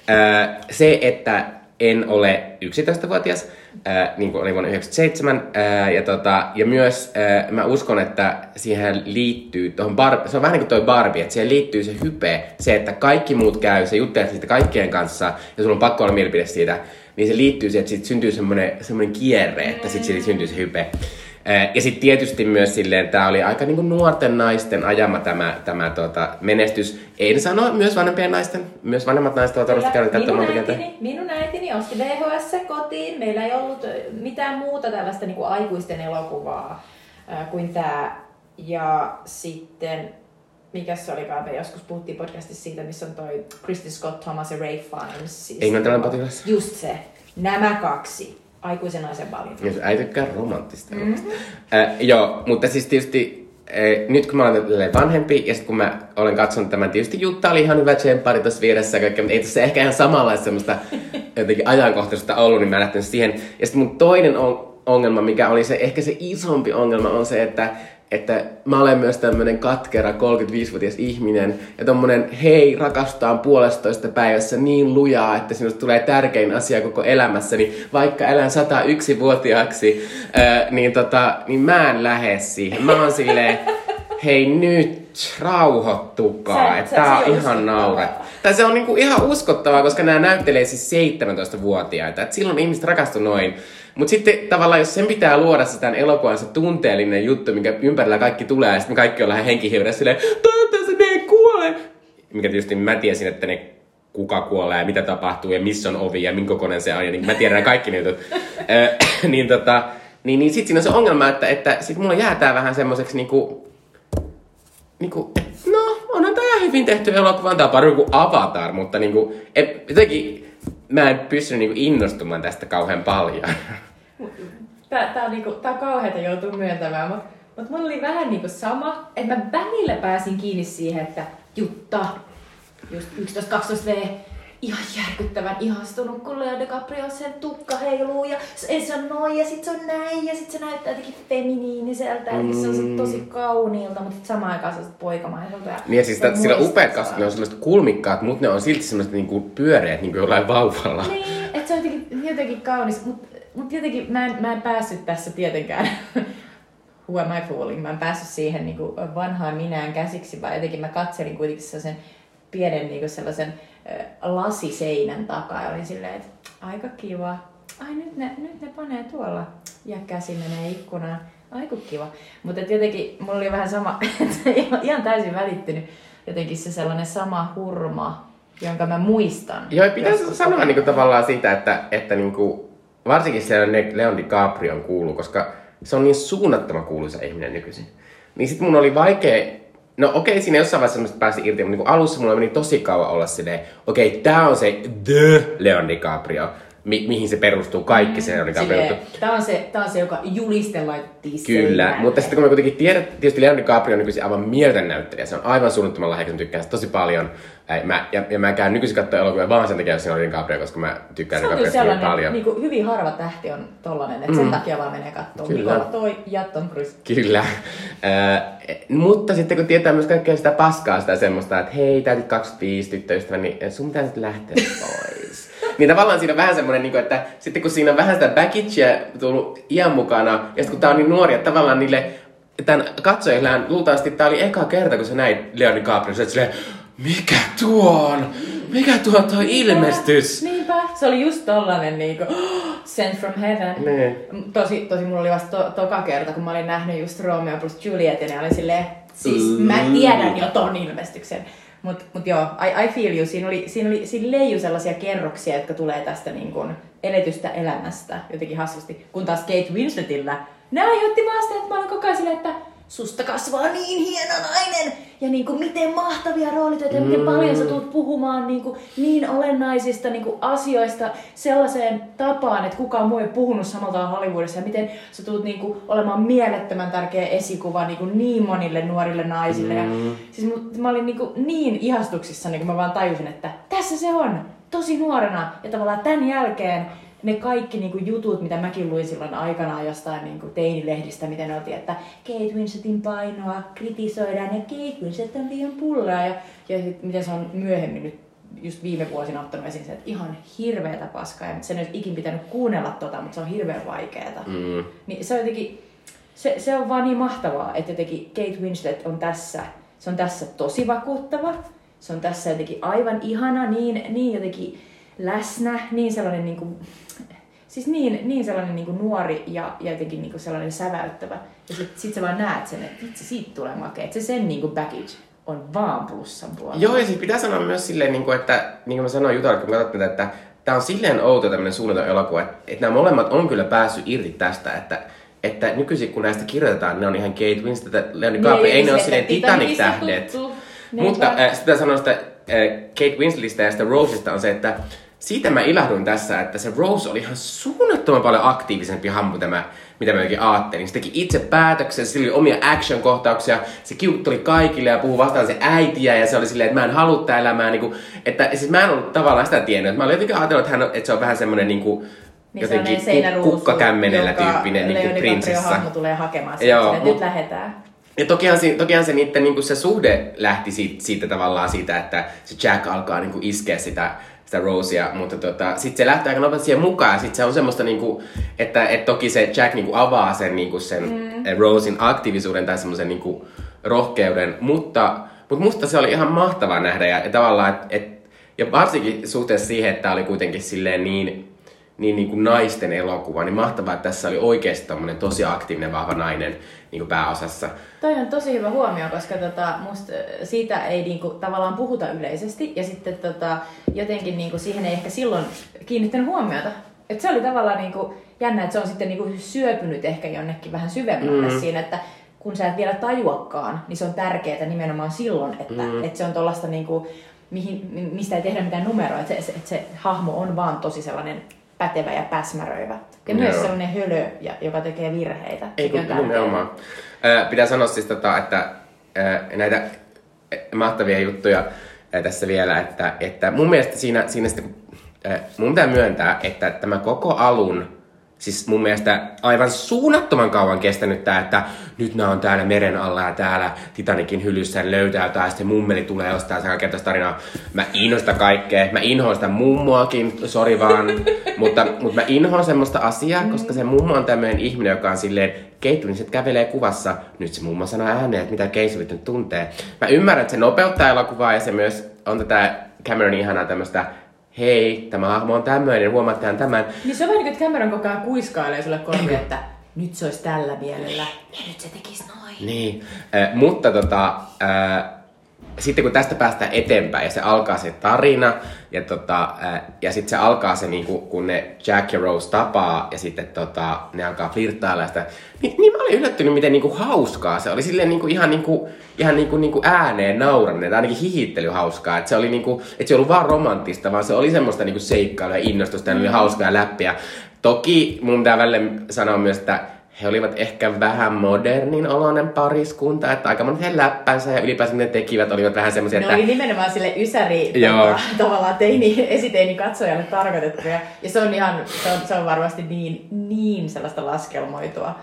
Äh, se, että en ole 11-vuotias, äh, niin kuin olin vuonna 1997. Äh, ja, tota, ja myös äh, mä uskon, että siihen liittyy, tohon bar, se on vähän niin kuin toi Barbie, että siihen liittyy se hype, se, että kaikki muut käy, se juttelee siitä kaikkien kanssa, ja sulla on pakko olla mielipide siitä, niin se liittyy siihen, että siitä syntyy semmoinen, semmoinen kierre, että sitten siitä syntyy se hype. Ja sitten tietysti myös silleen, tämä oli aika niinku nuorten naisten ajama tämä, tämä tota, menestys. En sano myös vanhempien naisten, myös vanhemmat naiset ovat varmasti käyneet katsomaan minun äitini, minun äitini osti VHS kotiin. Meillä ei ollut mitään muuta tällaista niinku aikuisten elokuvaa äh, kuin tämä. Ja sitten mikä se olikaan, me joskus puhuttiin podcastissa siitä, missä on toi Christy Scott Thomas ja Ray Fiennes. Siis Englantilainen potilas. Just se. Nämä kaksi. Aikuisen naisen valinta. Jos äiti tykkää romanttista. Mm-hmm. Äh, joo, mutta siis tietysti äh, nyt kun mä olen vanhempi ja sitten kun mä olen katsonut tämän, tietysti Jutta oli ihan hyvä tsempari tuossa vieressä ja kaikkea, mutta ei tässä ehkä ihan samanlaista semmoista jotenkin ajankohtaista ollut, niin mä lähten siihen. Ja sitten mun toinen on, ongelma, mikä oli se, ehkä se isompi ongelma on se, että että mä olen myös tämmönen katkera 35-vuotias ihminen ja tommonen hei rakastaan puolestoista päivässä niin lujaa, että sinusta tulee tärkein asia koko elämässäni, vaikka elän 101-vuotiaaksi, ää, niin, tota, niin mä en lähde siihen. Mä oon silleen, hei nyt rauhoittukaa, että tää on ihan nauret. Tai se on niinku ihan uskottavaa, koska nämä näyttelee siis 17-vuotiaita. Et silloin ihmiset rakastu noin. Mutta sitten tavallaan, jos sen pitää luoda se tämän elokuvan se tunteellinen juttu, minkä ympärillä kaikki tulee, ja sitten me kaikki ollaan henkihiuressa silleen, toivottavasti ne ei kuole. Mikä tietysti mä tiesin, että ne kuka kuolee mitä tapahtuu ja missä on ovi ja minkä kokoinen se on. Ja niin mä tiedän kaikki ne jutut. niin, tota, niin, niin sitten siinä on se ongelma, että, että sit mulla jää tää vähän semmoiseksi niinku, niinku, no, onhan tää hyvin tehty elokuva, tää on parempi kuin Avatar, mutta niinku, et, jotenkin mä en pystynyt niinku innostumaan tästä kauhean paljon. Tää, tää, on, niinku, tää on kauheata joutua myöntämään, mutta mut mulla oli vähän niinku sama, että mä välillä pääsin kiinni siihen, että Jutta, just 11-12 V, ihan järkyttävän ihastunut, kun Leo DiCaprio sen tukka heiluu ja se, se on noin ja sit se on näin ja sit se näyttää jotenkin feminiiniseltä, mm. se on sit tosi kauniilta, mutta samaan aikaan se on poikamaiselta. Niin ja siis sillä upeat kasvot, ne on sellaiset kulmikkaat, mutta ne on silti sellaiset niinku pyöreät niinku jollain vauvalla. Niin, että se on jotenkin, jotenkin kaunis, mutta mut jotenkin mä en, mä en päässyt tässä tietenkään who am I fooling? Mä en päässyt siihen niin kuin vanhaan minään käsiksi, vaan jotenkin mä katselin kuitenkin sen pienen niin kuin sellaisen lasiseinän takaa ja olin silleen, että aika kiva. Ai nyt ne, nyt ne panee tuolla ja käsi menee ikkunaan. Aiku kiva. Mutta jotenkin mulla oli vähän sama, että ihan täysin välittynyt jotenkin se sellainen sama hurma, jonka mä muistan. Joo, pitäisi sanoa niinku tavallaan sitä, että, että niinku, varsinkin se Leon DiCaprion kuulu, koska se on niin suunnattoman kuuluisa ihminen nykyisin. Niin sit mun oli vaikea, no okei, okay, siinä jossain vaiheessa pääsi irti, mutta niin alussa mulla meni tosi kauan olla silleen, okei, okay, tää on se The Leon DiCaprio mi- mihin se perustuu, kaikki se on Silleen, Tämä on se, tämä on se, joka juliste laitettiin Kyllä, seinään. mutta sitten kun me kuitenkin tiedät, tietysti Leonardo DiCaprio on nykyisin aivan mieltön näyttelijä, se on aivan suunnattoman lahjakas, tykkään tosi paljon. Mä, ja, ja mä käyn nykyisin katsoa elokuvia vaan sen takia, jos siinä on DiCaprio, koska mä tykkään DiCaprio paljon. Niin kuin, hyvin harva tähti on tollanen, että mm. sen takia vaan menee katsoa. Kyllä. Toi ja Tom Cruise. Kyllä. Äh, mutta sitten kun tietää myös kaikkea sitä paskaa, sitä semmoista, että hei, täytit 25 tyttöystävä, niin sun pitää sitten lähteä pois. Niin tavallaan siinä on vähän semmoinen, niin että sitten kun siinä on vähän sitä baggagea tullut iän mukana, ja sitten kun tää on niin nuori, että tavallaan niille tämän katsojille luultavasti tää oli eka kerta, kun sä näit Leo DiCaprio, sä silleen, mikä tuo on? Mikä tuo tuo ilmestys? Niinpä, se oli just tollanen niinku, Sent from heaven. Niin. Tosi, tosi mulla oli vasta to, toka kerta, kun mä olin nähnyt just Romeo plus Juliet, ja ne oli silleen, siis mä tiedän jo ton ilmestyksen. Mutta mut joo, I, I feel you. Siinä, oli, siinä, oli, siinä leiju sellaisia kerroksia, jotka tulee tästä niin kun, eletystä elämästä jotenkin hassusti. Kun taas Kate Winsletillä ne aiheutti vasta, että mä olin koko ajan silleen, että susta kasvaa niin hieno nainen ja niin kuin miten mahtavia roolitöitä ja miten paljon sä tulet puhumaan niin, kuin niin olennaisista niin kuin asioista sellaiseen tapaan, että kukaan muu ei puhunut samalta Hollywoodissa ja miten sä tulet niin kuin olemaan mielettömän tärkeä esikuva niin, kuin niin monille nuorille naisille. Mm. Ja, siis mä olin niin, kuin niin ihastuksissa, niin kuin mä vaan tajusin, että tässä se on, tosi nuorena ja tavallaan tämän jälkeen ne kaikki niin kuin, jutut, mitä mäkin luin silloin aikanaan jostain niin kuin, teinilehdistä, miten oltiin, että Kate Winsletin painoa kritisoidaan ja Kate Winslet on liian pullaa ja, ja sit, miten se on myöhemmin nyt just viime vuosina ottanut esiin se, että ihan hirveätä paskaa ja sen ei olisi ikin pitänyt kuunnella tota, mutta se on hirveän vaikeeta. Mm. Niin se on jotenkin, se, se on vaan niin mahtavaa, että jotenkin Kate Winslet on tässä, se on tässä tosi vakuuttava, se on tässä jotenkin aivan ihana, niin, niin jotenkin läsnä, niin sellainen niin kuin, siis niin, niin sellainen niin kuin nuori ja, ja jotenkin niin kuin sellainen säväyttävä. Ja sitten sit sä vaan näet sen, että vitsi, siitä tulee makea. Että se sen niin kuin baggage on vaan plussan puolella. Joo, ja siis pitää sanoa myös silleen, niin kuin, että niin kuin mä sanoin Jutalle, kun katsot tätä, että tämä on silleen outo tämmöinen suunnaton elokuva, että, että nämä molemmat on kyllä päässyt irti tästä, että että nykyisin kun näistä kirjoitetaan, ne on ihan Kate Winslet ja Leon DiCaprio, niin, ei ne ole silleen Titanic-tähdet. Mutta äh, sitä sanoa sitä äh, Kate Winsletistä ja sitä Rosesta on se, että siitä mä ilahduin tässä, että se Rose oli ihan suunnattoman paljon aktiivisempi hahmo, mitä mä, mitä mä jotenkin ajattelin. Se teki itse päätöksen, sillä oli omia action-kohtauksia, se kiutteli kaikille ja puhui vastaan se äitiä ja se oli silleen, että mä en halua tätä elämää. Niin kuin, että siis mä en ollut tavallaan sitä tiennyt. Mä olin jotenkin ajatellut, että, hän, että se on vähän semmoinen niin kuin, niin jotenkin kukkakämmenellä tyyppinen niin kuin prinsessa. hahmo tulee hakemaan sitä, Joo, että nyt lähdetään. Ja tokihan, se, tokihan se, niitten, niin se suhde lähti siitä, siitä tavallaan siitä, että se Jack alkaa niin kuin iskeä sitä sitä Rosea, mutta tota, sitten se lähtee aika nopeasti siihen mukaan, sitten se on semmoista niinku, että et toki se Jack niinku avaa sen, niinku sen mm. Eh, Rosin aktiivisuuden tai semmoisen niinku rohkeuden, mutta, mutta musta se oli ihan mahtavaa nähdä, ja, ja tavallaan, et, et, ja varsinkin suhteessa siihen, että tämä oli kuitenkin silleen niin, niin, niin kuin naisten elokuva, niin mahtavaa, että tässä oli oikeasti tosi aktiivinen, vahva nainen, niin kuin pääosassa. Toi on tosi hyvä huomio, koska tota, musta siitä ei niinku, tavallaan puhuta yleisesti ja sitten tota, jotenkin niinku, siihen ei ehkä silloin kiinnittänyt huomiota. Et se oli tavallaan niinku, jännä, että se on sitten niinku, syöpynyt ehkä jonnekin vähän syvemmälle mm. siinä, että kun sä et vielä tajuakaan, niin se on tärkeää nimenomaan silloin, että, mm. että se on tuollaista niinku, mihin, mistä ei tehdä mitään numeroa, että se, se, että se hahmo on vaan tosi sellainen pätevä ja päsmäröivä. Ja Joo. myös sellainen hölö, joka tekee virheitä. Ei kun nimenomaan. Pitää sanoa siis, tota, että näitä mahtavia juttuja ää, tässä vielä, että, että mun mielestä siinä, siinä sitten, ää, mun pitää myöntää, että tämä koko alun Siis mun mielestä aivan suunnattoman kauan kestänyt tää, että nyt nämä on täällä meren alla ja täällä Titanikin hyllyssä löytää jotain, ja sitten mummeli tulee ostaa se kertaa tarinaa. Mä inhoista kaikkea, mä inhoan sitä mummoakin, sori vaan, mutta, mutta mä inhoan semmoista asiaa, koska se mummo on tämmöinen ihminen, joka on silleen, keittumiset kävelee kuvassa, nyt se mummo sanoo ääneen, että mitä keisuvit nyt tuntee. Mä ymmärrän, että se nopeuttaa elokuvaa ja se myös on tätä Cameronin ihanaa tämmöistä hei, tämä hahmo on tämmöinen, huomataan tämän. Niin se on vähän niin kuin, että Cameron koko ajan kuiskailee sulle korviin, että nyt se olisi tällä mielellä ja nyt se tekisi noin. Niin, äh, mutta tota, äh, sitten kun tästä päästään eteenpäin ja se alkaa se tarina ja, tota, ja sitten se alkaa se niinku, kun ne Jack ja Rose tapaa ja sitten tota, ne alkaa flirttailla sitä, niin, niin mä olin yllättynyt miten niinku hauskaa se oli. Silleen niinku ihan, niinku, ihan niinku, niinku ääneen nauranne, tai ainakin hihittely hauskaa, että se oli niinku, että se ei ollut vaan romanttista, vaan se oli semmoista niinku seikkailua ja innostusta ja oli hauskaa läppiä. Toki mun pitää välillä sanoa myös, että he olivat ehkä vähän modernin oloinen pariskunta, että aika monet he läppänsä ja ylipäänsä ne tekivät olivat vähän semmoisia, Ne että... oli nimenomaan sille ysäri Joo. tota, tavallaan teini, esiteini katsojalle tarkoitettuja. Ja se on ihan, se on, se on varmasti niin, niin sellaista laskelmoitua.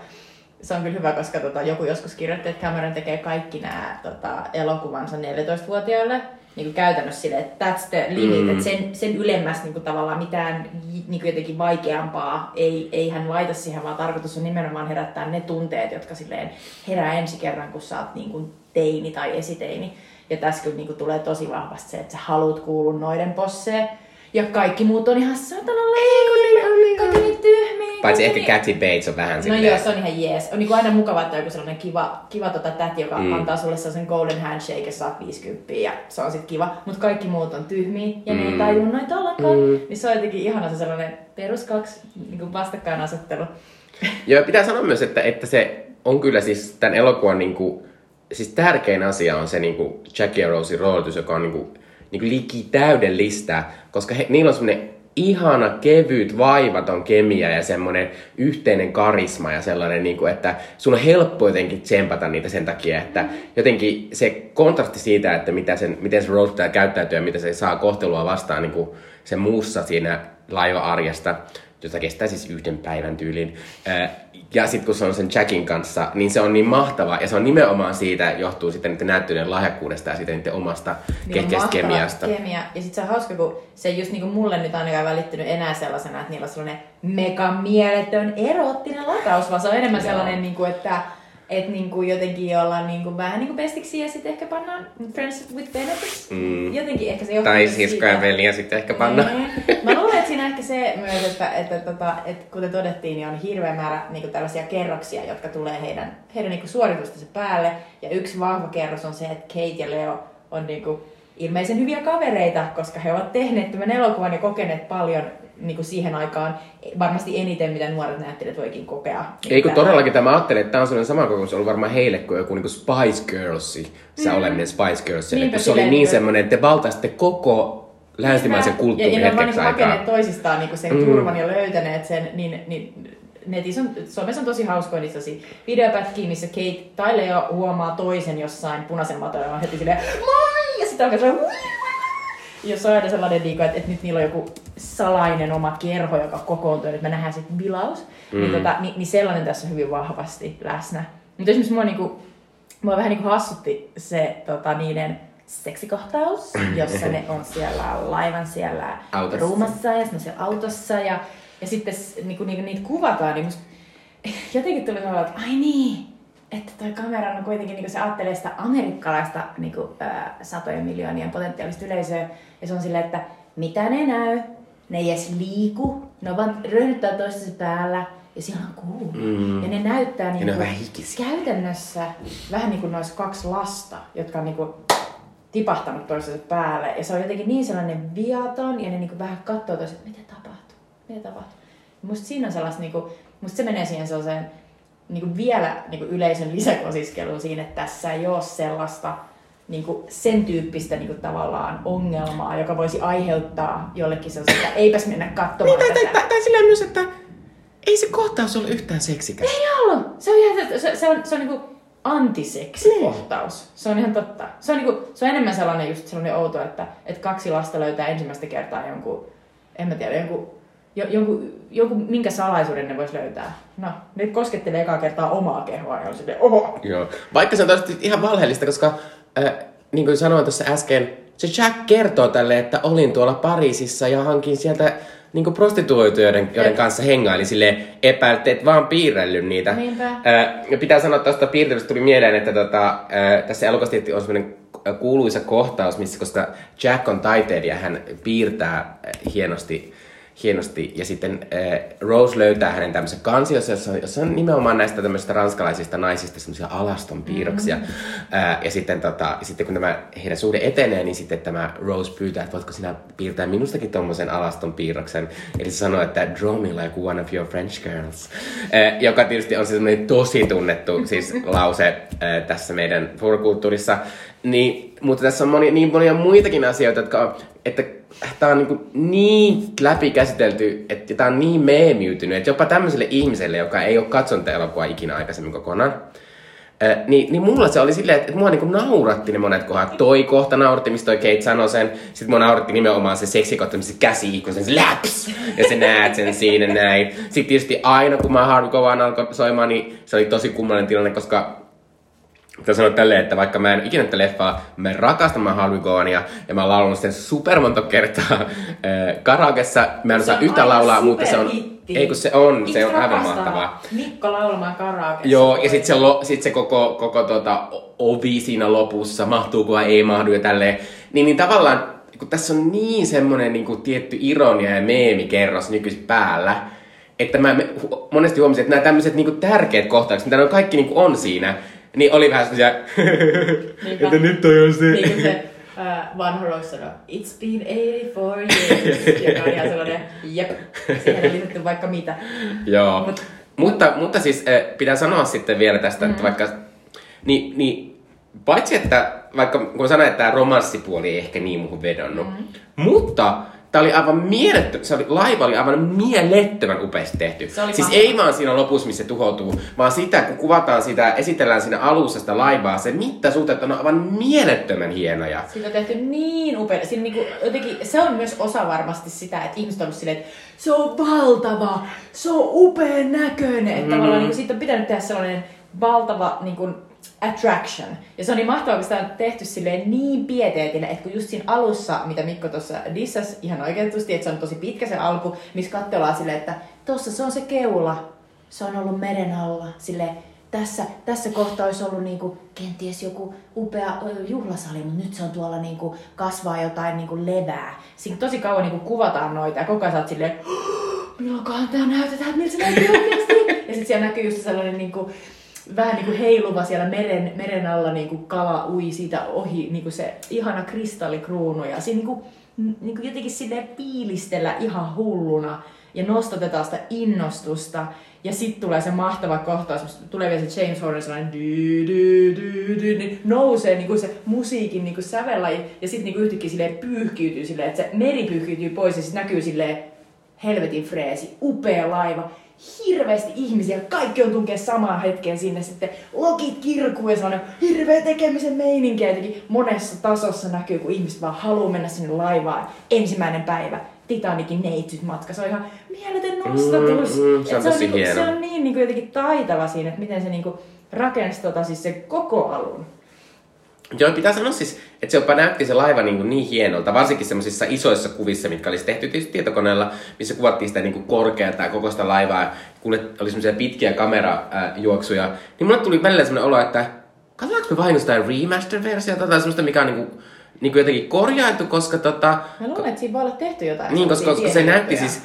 Se on kyllä hyvä, koska tota, joku joskus kirjoitti, että Cameron tekee kaikki nämä tota, elokuvansa 14-vuotiaille. Niin kuin käytännössä sille, että that's the limit, Mm. että sen, sen ylemmäs niin kuin tavallaan mitään niin kuin jotenkin vaikeampaa ei, ei hän laita siihen, vaan tarkoitus on nimenomaan herättää ne tunteet, jotka silleen herää ensi kerran, kun sä oot niin kuin teini tai esiteini. Ja tässä kyllä niin kuin tulee tosi vahvasti se, että sä haluat kuulua noiden posseen. Ja kaikki muut on ihan satana leikun, kaikki niin tyhmiä. Paitsi ehkä niin- Kathy Bates on vähän No silleen... joo, se on ihan jees. On niin aina mukava, että on joku sellainen kiva, kiva tota täti, joka Mm. mm. antaa sulle sellaisen golden handshake ja saat 50 ja se on sitten kiva. Mutta kaikki muut on tyhmiä ja ne ei Mm. tajua noita ollenkaan. Mm. Niin se on jotenkin ihana se sellainen perus kaksi niin vastakkainasettelu. Joo, pitää sanoa myös, että, että se on kyllä siis tämän elokuvan niinku, siis tärkein asia on se niinku Jackie ja Rosein roolitus, joka on niinku, niinku liki täydellistä, koska he, niillä on semmoinen ihana, kevyt, vaivaton kemia ja semmoinen yhteinen karisma ja sellainen, niinku, että sun on helppo jotenkin tsempata niitä sen takia, että jotenkin se kontrasti siitä, että mitä sen, miten se Rose pitää käyttäytyä ja miten se saa kohtelua vastaan niinku, se muussa siinä laiva-arjesta, jota kestää siis yhden päivän tyyliin. Ja sitten kun se on sen Jackin kanssa, niin se on niin mahtava. Ja se on nimenomaan siitä, johtuu sitten niiden näyttelyiden lahjakkuudesta ja siitä niiden omasta Niillä on kehkeästä kemiasta. Kemia. Ja sit se on hauska, kun se ei just niinku mulle nyt ainakaan välittynyt enää sellaisena, että niillä on sellainen mega mieletön erottinen lataus, vaan se on enemmän Joo. sellainen, niinku, että et niinku jotenkin ollaan niinku vähän niinku bestiksi ja sitten ehkä pannaan Friends with Benefits. Mm. Jotenkin ehkä se johtuu Tai sisko ja veli ja sitten ehkä. Niin. Mä luulen, että siinä ehkä se myös, että, että, tota, että kuten todettiin, niin on hirveä määrä niin tällaisia kerroksia, jotka tulee heidän, heidän niin suoritustensa päälle. Ja yksi vahva kerros on se, että Kate ja Leo on niin kuin, ilmeisen hyviä kavereita, koska he ovat tehneet tämän elokuvan ja kokeneet paljon niin kuin siihen aikaan varmasti eniten, mitä nuoret näyttelijät voikin kokea. Ei kun todellakin tämä ajattelin, että tämä on sellainen sama kokemus ollut varmaan heille kuin joku niin Spice Girls, se mm. oleminen Spice Girls. Kun se oli niin niinku- semmoinen, että te valtaisitte koko länsimaisen Ja, kulttuurin ja ne on vaan hetkeksi niinku aikaa. hakeneet toisistaan niinku sen Mm. turvan ja löytäneet sen, niin, niin netissä on, Suomessa on tosi hauskoja niitä tosi videopätkiä, missä Kate tai Leo huomaa toisen jossain punaisen matolla ja on heti silleen moi! Ja sitten alkaa sellainen jos on aina sellainen, niinku, että, että nyt niillä on joku salainen oma kerho, joka kokoontuu, että me nähdään sitten bilaus, mm. niin, tota, niin, niin, sellainen tässä on hyvin vahvasti läsnä. Mutta esimerkiksi mua, niinku, mua vähän niinku hassutti se tota, niiden seksikohtaus, jossa ne on siellä laivan siellä Autossa. ruumassa ja sitten siellä autossa ja, ja sitten niinku, niinku, niitä kuvataan, niin musta jotenkin tuli tavallaan, että ai niin, että toi kamera on kuitenkin, niin se ajattelee sitä amerikkalaista niin kuin, ää, satojen miljoonien potentiaalista yleisöä, ja se on silleen, että mitä ne näy, ne ei edes liiku, ne vaan röyhdyttää toistensa päällä, ja siellä on kuuma. Mm. Ja ne näyttää niin ne on kuin, hikisiä. käytännössä vähän niin kuin nois kaksi lasta, jotka on niin kuin, tipahtanut toistensa päälle. Ja se on jotenkin niin sellainen viaton, ja ne niin kuin vähän katsoo toisensa, että mitä tapahtuu, mitä tapahtuu. Ja musta siinä on sellaista, niin kuin, musta se menee siihen sellaiseen niin kuin vielä niin kuin yleisön lisäkosiskeluun siinä, että tässä ei ole sellaista niin kuin sen tyyppistä niin kuin tavallaan ongelmaa, joka voisi aiheuttaa jollekin sellaista, että eipäs mennä katsomaan Niin, tai, tätä. tai, tai, tai silleen myös, että ei se kohtaus ole yhtään seksikäs. Ei ollut. Se on, ihan, se, se on, se on niinku antiseksikohtaus. Se on ihan totta. Se on, niinku, se on enemmän sellainen just sellainen outo, että, että kaksi lasta löytää ensimmäistä kertaa jonkun, en mä tiedä, jonkun, jo, jonkun, jonkun minkä salaisuuden ne vois löytää. No, ne koskettelee ekaa kertaa omaa kehoa ja on silleen, oho. Joo. Vaikka se on tietysti ihan valheellista, koska äh, niin kuin sanoin tuossa äsken, se Jack kertoo tälle, että olin tuolla Pariisissa ja hankin sieltä niin prostituoituja, joiden, kanssa hengaili sille epäilte, et vaan piirrellyt niitä. Niinpä. ja pitää sanoa, että tuosta piirtelystä tuli mieleen, että tota, ää, tässä elokuvassa on semmoinen kuuluisa kohtaus, missä koska Jack on taiteilija, hän piirtää hienosti hienosti. Ja sitten äh, Rose löytää hänen tämmöisen kansiossa, jossa, jossa on nimenomaan näistä tämmöisistä ranskalaisista naisista semmoisia alaston piirroksia. Mm-hmm. Äh, ja sitten, tota, sitten kun tämä heidän suhde etenee, niin sitten tämä Rose pyytää, että voitko sinä piirtää minustakin tuommoisen alaston piirroksen. Eli se sanoo, että draw me like one of your French girls. Äh, joka tietysti on semmoinen tosi tunnettu siis lause äh, tässä meidän furkulttuurissa. Niin, mutta tässä on moni, niin monia muitakin asioita, jotka, että tämä on niin, niin läpikäsitelty, että tämä on niin meemiytynyt, että jopa tämmöiselle ihmiselle, joka ei ole katsonut elokuvaa ikinä aikaisemmin kokonaan, niin, niin mulla se oli silleen, että, että mua niinku nauratti ne monet kohdat. Toi kohta nauratti, mistä toi Kate sanoi sen. Sitten mua nauratti nimenomaan se seksikohta, missä käsi kun se läps. Ja se näet sen siinä näin. Sitten tietysti aina, kun mä Hardcore alkoi soimaan, niin se oli tosi kummallinen tilanne, koska Pitää sanoa tälleen, että vaikka mä en ikinä tätä leffaa, mä rakastan mä Harvey Gowania ja mä oon laulanut sen super monta kertaa äh, karaokessa. Mä en osaa yhtä laulaa, mutta se on... Hitti. Ei kun se on, Itse se on aivan mahtavaa. Mikko laulamaan karaokessa. Joo, ja sitten se, lo, sit se koko, koko tota, ovi siinä lopussa, mahtuuko ei mahdu ja tälleen. Niin, niin tavallaan, kun tässä on niin semmonen niin kuin, tietty ironia ja meemikerros nykyisin päällä, että mä monesti huomasin, että nämä tämmöiset niin tärkeät kohtaukset, mitä ne kaikki niin kuin on siinä, niin oli vähän Niinpä. että nyt toi on se. Niin se uh, vanha Rose sanoi, it's been 84 years, joka on ihan sellainen, jep, siihen on liitetty vaikka mitä. Joo. Mut- mutta, mutta siis pitää sanoa sitten vielä tästä, mm. että vaikka... Niin, niin, paitsi että, vaikka kun sanoin, että tämä romanssipuoli ei ehkä niin muuhun vedonnut, mm. mutta Tämä oli aivan mielettömän, se oli, laiva oli aivan mielettömän upeasti tehty. Se oli siis mahtava. ei vaan siinä lopussa, missä se tuhoutuu, vaan sitä, kun kuvataan sitä, esitellään siinä alussa sitä laivaa, se mittasuhteet on aivan mielettömän hienoja. Siitä on tehty niin upea. Siinä niinku, jotenkin, se on myös osa varmasti sitä, että ihmiset on silleen, että se on valtava, se on upean näköinen. Että tavallaan niinku, siitä on pitänyt tehdä sellainen valtava niinku, attraction. Ja se on niin mahtavaa, kun sitä on tehty silleen niin pieteetille, että kun just siinä alussa, mitä Mikko tuossa dissas ihan oikeutusti, että se on tosi pitkä se alku, missä katsellaan silleen, että tossa se on se keula, se on ollut meren alla, silleen, tässä, tässä kohtaa olisi ollut niinku, kenties joku upea juhlasali, mutta nyt se on tuolla niinku, kasvaa jotain niinku, levää. Siinä tosi kauan niinku, kuvataan noita ja koko ajan sä oot silleen, milloinkohan tää näytetään, miltä se näytti oikeasti. ja sitten siellä näkyy just sellainen niinku, vähän niinku heiluva siellä meren, meren alla niinku kala ui siitä ohi, niinku se ihana kristallikruunu. Ja siinä niinku, n- niinku jotenkin silleen piilistellä ihan hulluna ja nostatetaan sitä innostusta. Ja sitten tulee se mahtava kohtaus, tulee vielä se James Horner sellainen dy, niin nousee niinku se musiikin niinku sävellaji. Ja sitten niinku yhtäkkiä silleen pyyhkiytyy silleen, että se meri pyyhkiytyy pois ja sitten näkyy silleen helvetin freesi, upea laiva, hirveästi ihmisiä, kaikki on tunkea samaan hetkeen sinne sitten, lokit kirkuu ja sellainen hirveä tekemisen meininki ja jotenkin monessa tasossa näkyy, kun ihmiset vaan haluaa mennä sinne laivaan ensimmäinen päivä. Titanikin neitsyt matka, se on ihan mieletön nostatus. Mm, mm, se on Et tosi niinku. Se on niin niinku jotenkin taitava siinä, että miten se niinku rakensi tota siis se koko alun. Joo, pitää sanoa siis, että se jopa näytti se laiva niin, kuin niin hienolta, varsinkin semmoisissa isoissa kuvissa, mitkä olisi tehty tietysti tietokoneella, missä kuvattiin sitä niin kuin korkeata ja koko sitä laivaa, ja kuule, oli semmoisia pitkiä kamerajuoksuja, niin mulle tuli välillä semmoinen olo, että katsotaanko me vain jostain remaster-versiota tai semmoista, mikä on niin kuin, niin kuin jotenkin korjailtu, koska tota, Mä luulen, että siinä voi olla tehty jotain. niin, koska, koska se näytti siis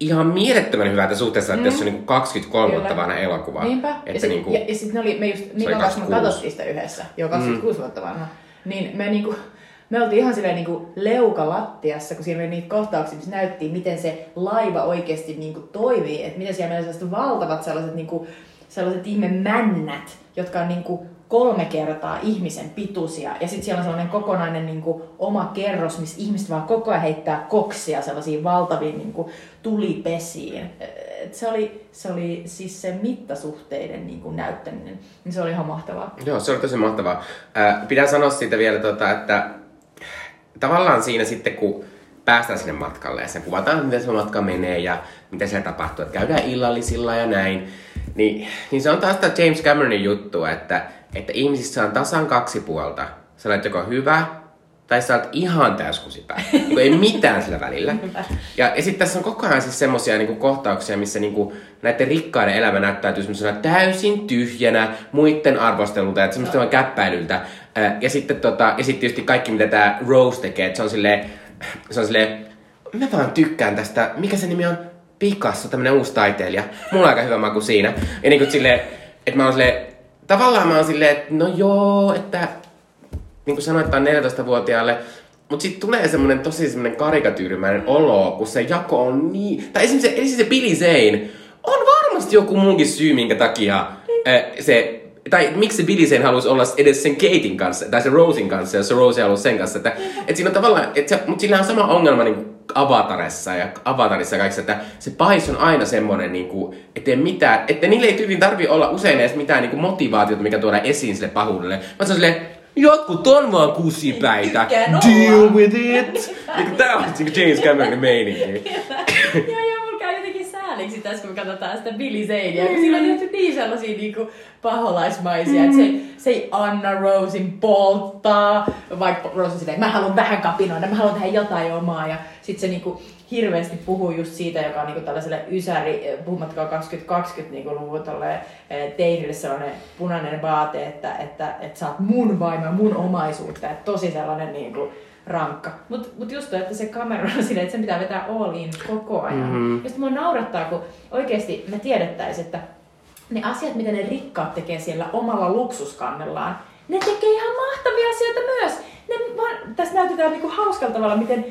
ihan mielettömän hyvältä suhteessa, että Mm. jos on niin kuin 23 vuotta vanha elokuva. Niinpä. Että ja, sit, niin kuin, ja, ja sit ne oli, me just Mikan kanssa me 26. katsottiin sitä yhdessä, jo 26 mm. vuotta vanha. Niin me niinku, me oltiin ihan silleen niinku leuka lattiassa, kun siinä oli niitä kohtauksia, missä näyttiin, miten se laiva oikeasti niinku toimii. Että miten siellä meillä sellaiset valtavat sellaiset, niinku, sellaiset ihme männät, jotka on niinku kolme kertaa ihmisen pituisia. Ja sitten siellä on sellainen kokonainen niinku, oma kerros, missä ihmiset vaan koko ajan heittää koksia sellaisiin valtaviin niinku, tulipesiin. et se, oli, se oli siis se mittasuhteiden niin kuin näyttäminen, niin se oli ihan mahtavaa. Joo, se oli tosi mahtavaa. Äh, pitää sanoa siitä vielä, tota, että tavallaan siinä sitten, kun päästään sinne matkalle ja sen kuvataan, miten se matka menee ja mitä siellä tapahtuu, että käydään illallisilla ja näin, niin, niin se on taas tämä James Cameronin juttu, että, että ihmisissä on tasan kaksi puolta. Sä olet joko hyvä tai sä olet ihan täyskusipää. niin ei mitään sillä välillä. Ja, ja sitten tässä on koko ajan siis semmosia niin kohtauksia, missä niin kuin, näiden rikkaiden elämä näyttäytyy semmoisena täysin tyhjänä, muiden arvostelulta ja semmoista no. käppäilyltä. Ja sitten, tota, ja sitten tietysti kaikki, mitä tämä Rose tekee, että se on silleen, se on silleen, mä vaan tykkään tästä, mikä se nimi on? Picasso, tämmönen uusi taiteilija. Mulla on aika hyvä maku siinä. Ja niin kuin silleen, että mä oon silleen, tavallaan mä oon silleen, että no joo, että niin kuin sanoin, että on 14-vuotiaalle, mutta sitten tulee semmoinen tosi semmoinen karikatyyrimäinen olo, kun se jako on niin... Tai esimerkiksi se, esimerkiksi se Billy Zane on varmasti joku muunkin syy, minkä takia äh, se tai miksi Billy Zane halusi olla edes sen Katein kanssa, tai se Rosin kanssa, jos se Rose halusi sen kanssa. Että, et siinä on tavallaan, et se, mutta sillä on sama ongelma niin Avatarissa ja Avatarissa kaikissa, että se pais on aina semmoinen, niin kuin, ettei mitään, että niille ei tyyliin tarvi olla usein edes mitään niin kuin motivaatiota, mikä tuodaan esiin sille pahuudelle, vaan se on silleen, Jotkut on vaan kusipäitä. Deal with it. Niin, tää on niinku James Cameronin meininki. sääliksi tässä, kun katsotaan sitä Billy Zanea. Kun sillä on tehty niin sellaisia niinku paholaismaisia, että se, se ei anna Rosin polttaa, vaikka Rose on silleen, mä haluan vähän kapinoida, mä haluan tehdä jotain omaa. Ja sit se niinku hirveästi puhuu just siitä, joka on niinku tällaiselle ysäri, puhumattakaan 2020 niinku luvun eh, teinille sellainen punainen vaate, että, että, että sä oot mun vaimo mun omaisuutta. Että tosi sellainen niinku rankka. Mutta mut just to, että se kamera on silleen, että sen pitää vetää all in koko ajan. Mm-hmm. Ja sitten mua naurattaa, kun oikeasti me tiedettäisiin, että ne asiat, mitä ne rikkaat tekee siellä omalla luksuskannellaan, ne tekee ihan mahtavia asioita myös. Ne vaan, tässä näytetään niinku hauskalla tavalla, miten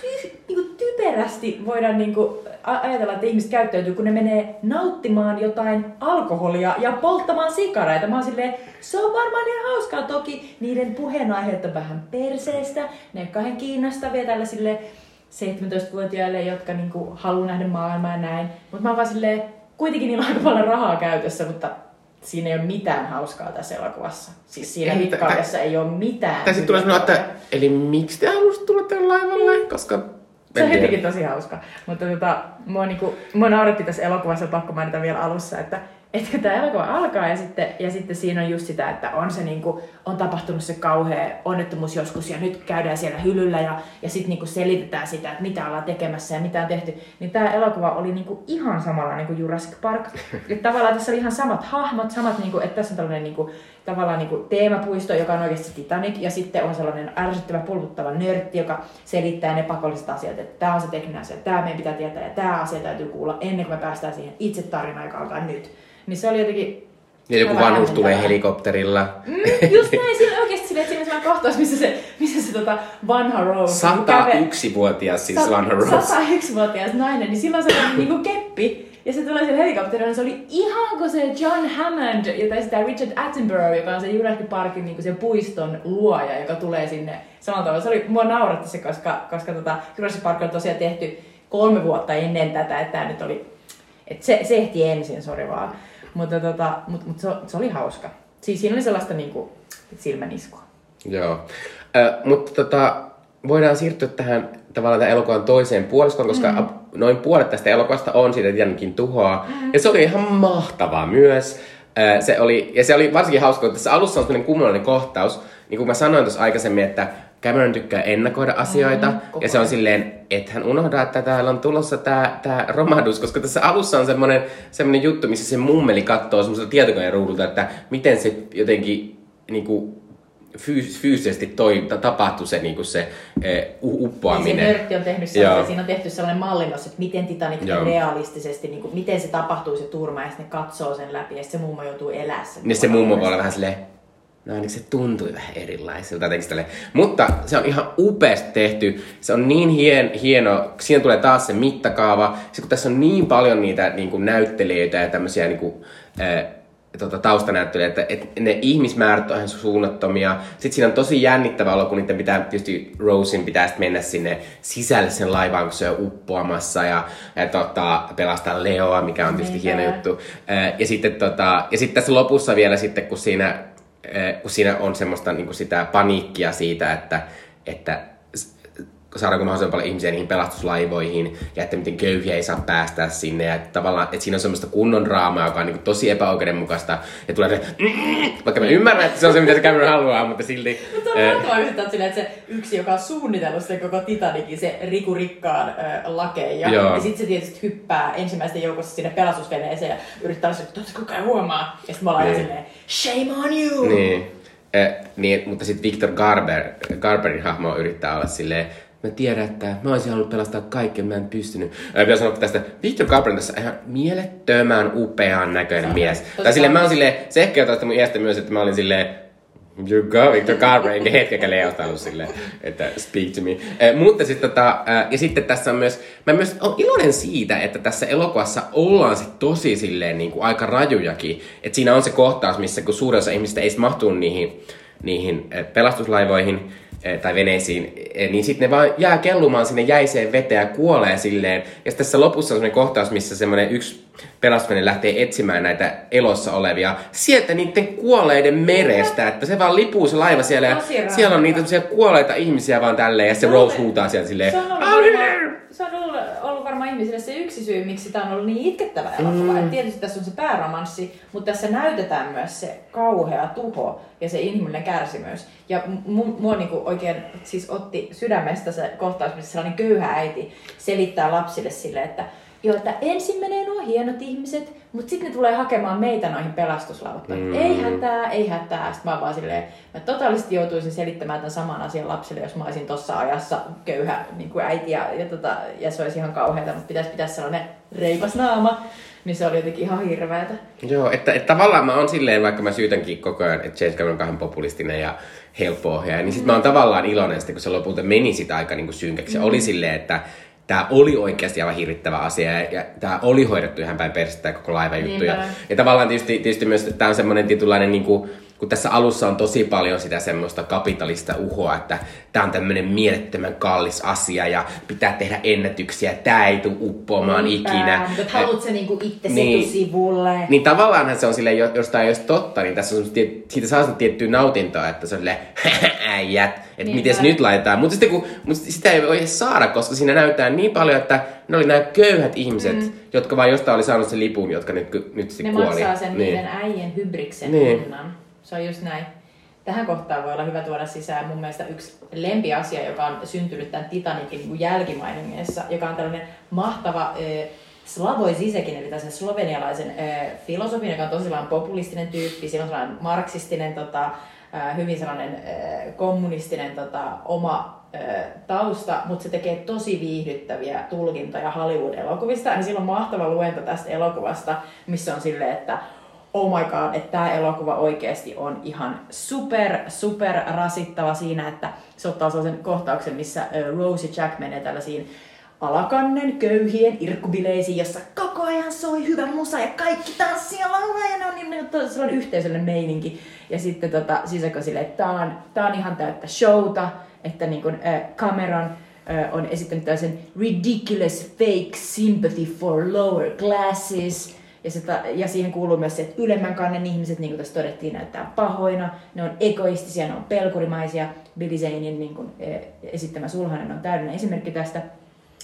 ty, niinku typerästi voidaan niinku ajatella, että ihmiset käyttäytyy, kun ne menee nauttimaan jotain alkoholia ja polttamaan sikareita. Mä oon silleen, se on varmaan ihan hauskaa. Toki niiden puheenaiheet on vähän perseestä. Ne kahden kiinnostavia tällaisille 17-vuotiaille, jotka niinku haluaa nähdä maailmaa ja näin. Mutta mä oon vaan silleen, kuitenkin niillä on aika paljon rahaa käytössä, mutta siinä ei ole mitään hauskaa tässä elokuvassa. Siis siinä ei, rikkaudessa ei ole mitään. Tai sitten tulee sanoa, että eli miksi te haluaisitte tulla tälle laivalle? Mm. Koska se on jotenkin tosi hauska. Mutta tota, mua, niinku, mua nauratti tässä elokuvassa, pakko mainita vielä alussa, että että kun tämä elokuva alkaa ja sitten, ja sitten siinä on just sitä, että on, se niinku, on tapahtunut se kauhea onnettomuus joskus ja nyt käydään siellä hyllyllä ja, ja sitten niinku selitetään sitä, että mitä ollaan tekemässä ja mitä on tehty. Niin tämä elokuva oli niinku ihan samalla niin kuin Jurassic Park. Että tavallaan tässä oli ihan samat hahmot, samat, niinku, että tässä on tällainen niinku, tavallaan niinku teemapuisto, joka on oikeasti Titanic ja sitten on sellainen ärsyttävä pulputtava nörtti, joka selittää ne pakolliset asiat, että tämä on se tekninen asia, tämä meidän pitää tietää ja tämä asia täytyy kuulla ennen kuin me päästään siihen itse tarinaan, joka alkaa nyt. Niin se oli jotenkin... Ja joku vanhus tulee helikopterilla. Mm, just näin, siinä oikeasti silleen, että siinä on kohtaus, missä se, missä se tota vanha Rose... 101-vuotias siis Sa- vanha Rose. 101-vuotias nainen, niin silloin se on niinku keppi. Ja se tulee siellä helikopterilla, niin se oli ihan kuin se John Hammond, jota esittää Richard Attenborough, joka on se Jurassic Parkin niin se puiston luoja, joka tulee sinne samalla tavalla. Se oli, mua nauratti se, koska, koska tota, Jurassic Park on tosiaan tehty kolme vuotta ennen tätä, että tämä nyt oli, että se, se ehti ensin, sori vaan. Mutta tota, mut, mut se, se, oli hauska. Siis siinä oli sellaista niinku, silmäniskua. Joo. Äh, mutta tota, voidaan siirtyä tähän tavallaan tämän elokuvan toiseen puoliskoon, koska mm. noin puolet tästä elokuvasta on siitä tietenkin tuhoa. Mm. Ja se oli ihan mahtavaa myös. Se oli, ja se oli varsinkin hauska, että tässä alussa on sellainen kummallinen kohtaus, niin kuin mä sanoin tuossa aikaisemmin, että Cameron tykkää ennakoida asioita, mm, ja se on silleen, että hän unohdaa, että täällä on tulossa tää, tää romahdus, koska tässä alussa on semmoinen, semmoinen juttu, missä se mummeli katsoo semmoiselta tietokoneen ruudulta, että miten se jotenkin niinku, fyys- fyysisesti toi, tapahtuu se, niinku se e, uppoaminen. Niin se nörtti on tehnyt sellainen, siinä on tehty sellainen mallinnos, että miten Titanic Joo. realistisesti, niinku, miten se tapahtuu se turma, ja sitten ne katsoo sen läpi, ja se mummo joutuu elää sen. Niin se mummo voi olla vähän silleen, no ainakin se tuntui vähän erilaiselta. Mutta se on ihan upeasti tehty. Se on niin hien, hieno. Siinä tulee taas se mittakaava. Se, kun tässä on niin paljon niitä niin kuin näyttelijöitä ja tämmöisiä niin kuin, äh, tota, taustanäyttelijä, että, että ne ihmismäärät on ihan suunnattomia. Sitten siinä on tosi jännittävä olo, kun niiden pitää, tietysti Rosin pitää mennä sinne sisälle sen laivaan, kun se on uppoamassa ja, ja tota, pelastaa Leoa, mikä on tietysti hieno juttu. Ja sitten, tota, ja sitten tässä lopussa vielä sitten, kun siinä, kun siinä on semmoista niin kuin sitä paniikkia siitä, että, että saadaanko mahdollisimman paljon ihmisiä niihin pelastuslaivoihin ja että miten köyhiä ei saa päästä sinne ja että tavallaan, että siinä on semmoista kunnon draamaa, joka on niin tosi epäoikeudenmukaista ja tulee se, vaikka mä ymmärrän, että se on se, mitä se Cameron haluaa, mutta silti... Mutta on mahtavaa yhdistää silleen, että se yksi, joka on suunnitellut sen koko Titanikin, se Riku Rikkaan äh, lakeja, ja, ja sitten se tietysti hyppää ensimmäisten joukossa sinne pelastusveneeseen ja yrittää olla että koko ajan huomaa. Ja sitten me ollaan niin. silleen, shame on you! Niin. Eh, niin, mutta sitten Victor Garber, Garberin hahmo yrittää olla silleen, mä tiedän, että mä olisin halunnut pelastaa kaiken, mä en pystynyt. Ää, pitää sanoa tästä, Victor Carpenter tässä ihan mielettömän upean näköinen mies. Tai silleen, mä oon silleen, se ehkä jotain mun iästä myös, että mä olin silleen, You go, Victor Carver, enkä hetkeäkään Leosta ollut silleen, että speak to me. Eh, mutta sitten tota, ja sitten tässä on myös, mä myös olen iloinen siitä, että tässä elokuvassa ollaan sit tosi silleen niin kuin aika rajujakin. Että siinä on se kohtaus, missä kun suurin osa ihmistä ei mahtuu niihin, niihin pelastuslaivoihin, tai veneisiin, eh, niin sitten ne vaan jää kellumaan sinne jäiseen veteen ja kuolee silleen. Ja tässä lopussa on semmoinen kohtaus, missä semmoinen yksi pelastusvene lähtee etsimään näitä elossa olevia. Sieltä niiden kuolleiden merestä, että se vaan lipuu se laiva siellä ja siellä on niitä kuolleita ihmisiä vaan tälleen ja se Rose huutaa sieltä silleen, on ollut, se on ollut, ollut varmaan ihmisille se yksi syy, miksi tämä on ollut niin itkettävä elokuva. Mm. tietysti tässä on se pääromanssi, mutta tässä näytetään myös se kauhea tuho ja se inhimillinen kärsimys. Ja mua niinku oikein siis otti sydämestä se kohtaus, missä sellainen köyhä äiti selittää lapsille sille, että Joo, että ensin menee nuo hienot ihmiset, mutta sitten ne tulee hakemaan meitä noihin pelastuslauttoihin. Mm. Ei hätää, ei hätää. Sitten mä vaan silleen, mä totaalisesti joutuisin selittämään tämän saman asian lapsille, jos mä olisin tossa ajassa köyhä niin kuin äiti ja, ja, tota, ja se olisi ihan kauheata, mutta pitäisi pitää sellainen reipas naama. Niin se oli jotenkin ihan hirveätä. Joo, että, että tavallaan mä oon silleen, vaikka mä syytänkin koko ajan, että James Cameron on kahden populistinen ja helppo ohjaaja, niin sit mm. mä oon tavallaan iloinen sitten, kun se lopulta meni sitä aika niin kuin synkäksi. Mm. oli silleen, että tämä oli oikeasti aivan hirvittävä asia ja, ja tämä oli hoidettu ihan päin persettä koko laiva juttu. Ja, ja tavallaan tietysti, tietysti myös, että tämä on semmoinen tietynlainen niin kuin, kun tässä alussa on tosi paljon sitä semmoista kapitalista uhoa, että tämä on tämmöinen mielettömän kallis asia ja pitää tehdä ennätyksiä, tämä ei tule uppoamaan Niinpä, ikinä. Mutta haluat se niinku itse niin, sivulle. Niin tavallaanhan se on sille, jos tämä ei olisi totta, niin tässä on siitä saa tiettyä nautintoa, että se on silleen, äijät, että niin miten se nyt laitetaan. Mutta sitten kun, mutta sitä ei voi edes saada, koska siinä näyttää niin paljon, että ne oli nämä köyhät ihmiset, mm. jotka vain jostain oli saanut sen lipun, jotka nyt, nyt sitten kuoli. Ne maksaa sen niin. niiden äijien hybriksen niin. hinnan. Se on just näin. Tähän kohtaan voi olla hyvä tuoda sisään mun mielestä yksi lempiasia, joka on syntynyt tämän Titanikin niin jälkimainingeissa, joka on tällainen mahtava Slavoj Zizekin, eli tässä slovenialaisen äh, filosofin, joka on tosiaan populistinen tyyppi, sillä on sellainen marksistinen, tota, hyvin sellainen kommunistinen tota, oma tausta, mutta se tekee tosi viihdyttäviä tulkintoja Hollywood-elokuvista. Niin sillä on mahtava luento tästä elokuvasta, missä on silleen, että oh my god, että tämä elokuva oikeasti on ihan super, super rasittava siinä, että se ottaa sellaisen kohtauksen, missä Rosie Jack menee tällaisiin alakannen köyhien irkkubileisiin, jossa koko ajan soi hyvä musa ja kaikki tanssia laulaa ja ne on niin sellainen yhteisöllinen meininki. Ja sitten tota, sisäkö sille, että tämä on, tää on ihan täyttä showta, että niin kun, äh, Cameron äh, on esittänyt tällaisen ridiculous fake sympathy for lower classes – ja, sitä, ja siihen kuuluu myös se, että ylemmän kannen ihmiset, niin kuin tässä todettiin, näyttää pahoina, ne on egoistisia, ne on pelkurimaisia. Billy Zanein niin kuin, esittämä sulhanen on täydellinen esimerkki tästä.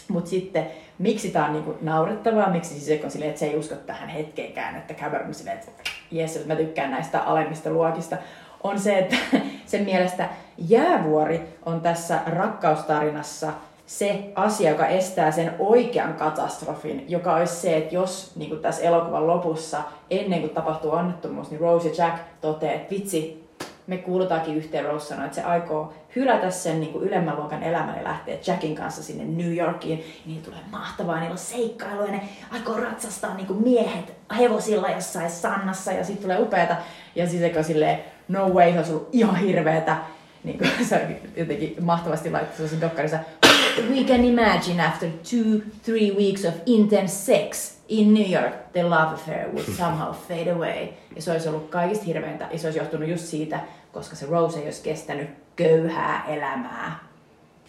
Mutta sitten, miksi tämä on niin kuin naurettavaa, miksi siis on silleen, että se ei usko tähän hetkeenkään, että Cameron silleen, että jes, mä tykkään näistä alemmista luokista, on se, että sen mielestä jäävuori on tässä rakkaustarinassa se asia, joka estää sen oikean katastrofin, joka olisi se, että jos niin kuin tässä elokuvan lopussa, ennen kuin tapahtuu onnettomuus, niin Rose ja Jack toteaa, että vitsi, me kuulutaankin yhteen Rose sanoi, että se aikoo hylätä sen niin kuin ylemmän luokan elämän ja lähteä Jackin kanssa sinne New Yorkiin. Niin tulee mahtavaa, niillä on seikkailuja, ne aikoo ratsastaa niin kuin miehet hevosilla jossain sannassa ja sitten tulee upeata. Ja siis silleen, no way, se on ollut ihan hirveetä. Niin kuin, se jotenkin mahtavasti laittaa sen dokkarissa we can imagine after two, three weeks of intense sex in New York, the love affair would somehow fade away. Ja se olisi ollut kaikista hirveintä, ja se olisi johtunut just siitä, koska se Rose ei olisi kestänyt köyhää elämää.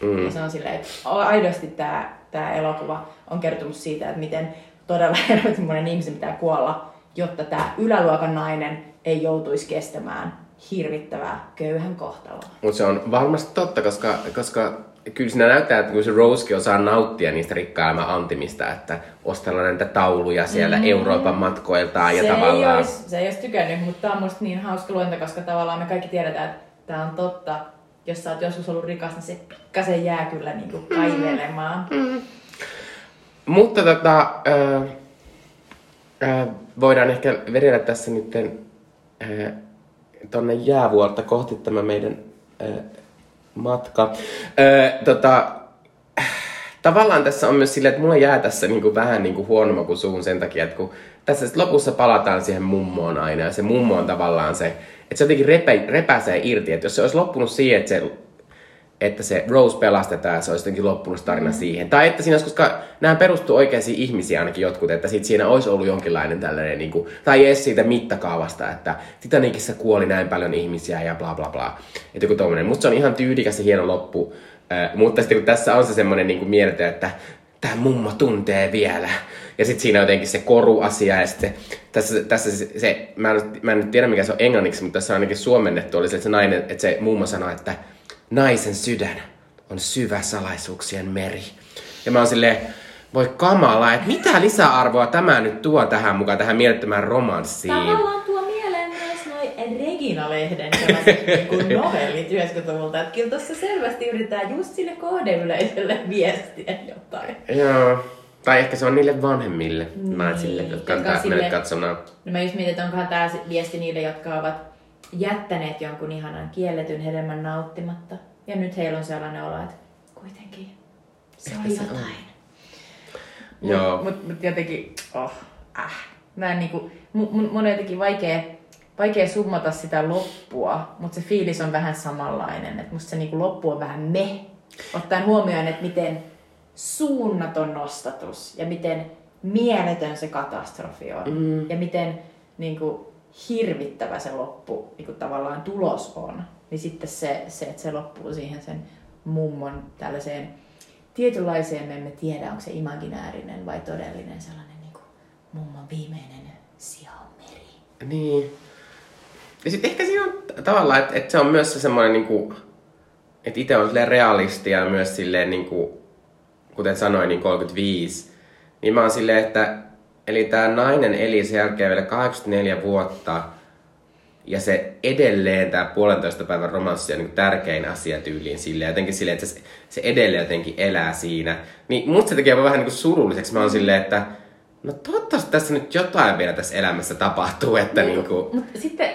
Mm. Ja se on silleen, että aidosti tämä, tämä elokuva on kertomus siitä, että miten todella monen ihmisen pitää kuolla, jotta tämä yläluokan nainen ei joutuisi kestämään hirvittävää köyhän kohtaloa. Mutta se on varmasti totta, koska, koska kyllä siinä näyttää, että kun se Rosekin osaa nauttia niistä rikkailman antimista, että ostella näitä tauluja siellä mm. Euroopan matkoiltaan ja se tavallaan... Ei olisi, se ei olisi tykännyt, mutta tämä on musta niin hauska luenta, koska tavallaan me kaikki tiedetään, että tämä on totta. Jos sä oot joskus ollut rikas, niin se pikkasen jää kyllä niin kuin kaivelemaan. Mm. Mm. Mutta tota, äh, äh, voidaan ehkä vedellä tässä nyt äh, tonne jäävuorta kohti tämä meidän äh, matka. Öö, tota, tavallaan tässä on myös silleen, että mulla jää tässä niinku vähän niinku huono kuin suun sen takia, että kun tässä lopussa palataan siihen mummoon aina ja se mummo on tavallaan se, että se jotenkin repä, repäsee irti, että jos se olisi loppunut siihen, että se että se Rose pelastetaan ja se olisi jotenkin loppunut tarina mm. siihen. Tai että siinä olisi, koska nämä perustuu oikeisiin ihmisiä ainakin jotkut, että sit siinä olisi ollut jonkinlainen tällainen, niin kuin, tai edes siitä mittakaavasta, että Titanicissa kuoli näin paljon ihmisiä ja bla bla bla. Että joku tommonen. Musta se on ihan tyydikäs ja hieno loppu. Äh, mutta sitten kun tässä on se semmoinen niin mieltä, että tämä mummo tuntee vielä. Ja sitten siinä on jotenkin se koruasia ja sitten tässä, tässä se, se mä, en, mä en nyt tiedä mikä se on englanniksi, mutta tässä on ainakin suomennettu, oli se, että se nainen, että se mummo sanoi, että naisen sydän on syvä salaisuuksien meri. Ja mä oon silleen, voi kamala, että mitä lisäarvoa tämä nyt tuo tähän mukaan, tähän mielettömään romanssiin. Tavallaan tuo mieleen myös noin Regina-lehden niin novellit 90-luvulta. Että kyllä tuossa selvästi yritetään just sille kohdeyleisölle viestiä jotain. Joo. Tai ehkä se on niille vanhemmille niin, naisille, jotka on tää, sille... katsomaan. No mä just mietin, että onkohan tämä viesti niille, jotka ovat jättäneet jonkun ihanan kielletyn hedelmän nauttimatta. Ja nyt heillä on sellainen olo, että kuitenkin se on jotain. Joo. Mutta mut jotenkin, oh, äh. Mä en niinku, mun, mun on jotenkin vaikea, vaikea summata sitä loppua, mutta se fiilis on vähän samanlainen. Että musta se niinku loppu on vähän me. Ottaen huomioon, että miten suunnaton nostatus ja miten mieletön se katastrofi on. Mm. Ja miten niin kuin, hirvittävä se loppu niin kuin tavallaan tulos on, niin sitten se, se, että se loppuu siihen sen mummon tällaiseen tietynlaiseen, me emme tiedä, onko se imaginäärinen vai todellinen sellainen niin kuin mummon viimeinen meri. Niin. Ja sitten ehkä siinä on tavallaan, että, että se on myös se semmoinen, niin kuin, että itse on silleen realisti ja myös silleen, niin kuin, kuten sanoin, niin 35, niin mä oon silleen, että Eli tämä nainen eli sen jälkeen vielä 84 vuotta ja se edelleen tämä puolentoista päivän romanssi on niin tärkein asia tyyliin sille jotenkin silleen, että se, se edelleen jotenkin elää siinä. Niin musta se tekee vähän niin kuin surulliseksi. Mä oon silleen, että no toivottavasti tässä nyt jotain vielä tässä elämässä tapahtuu, että niin, niin kuin... Mutta sitten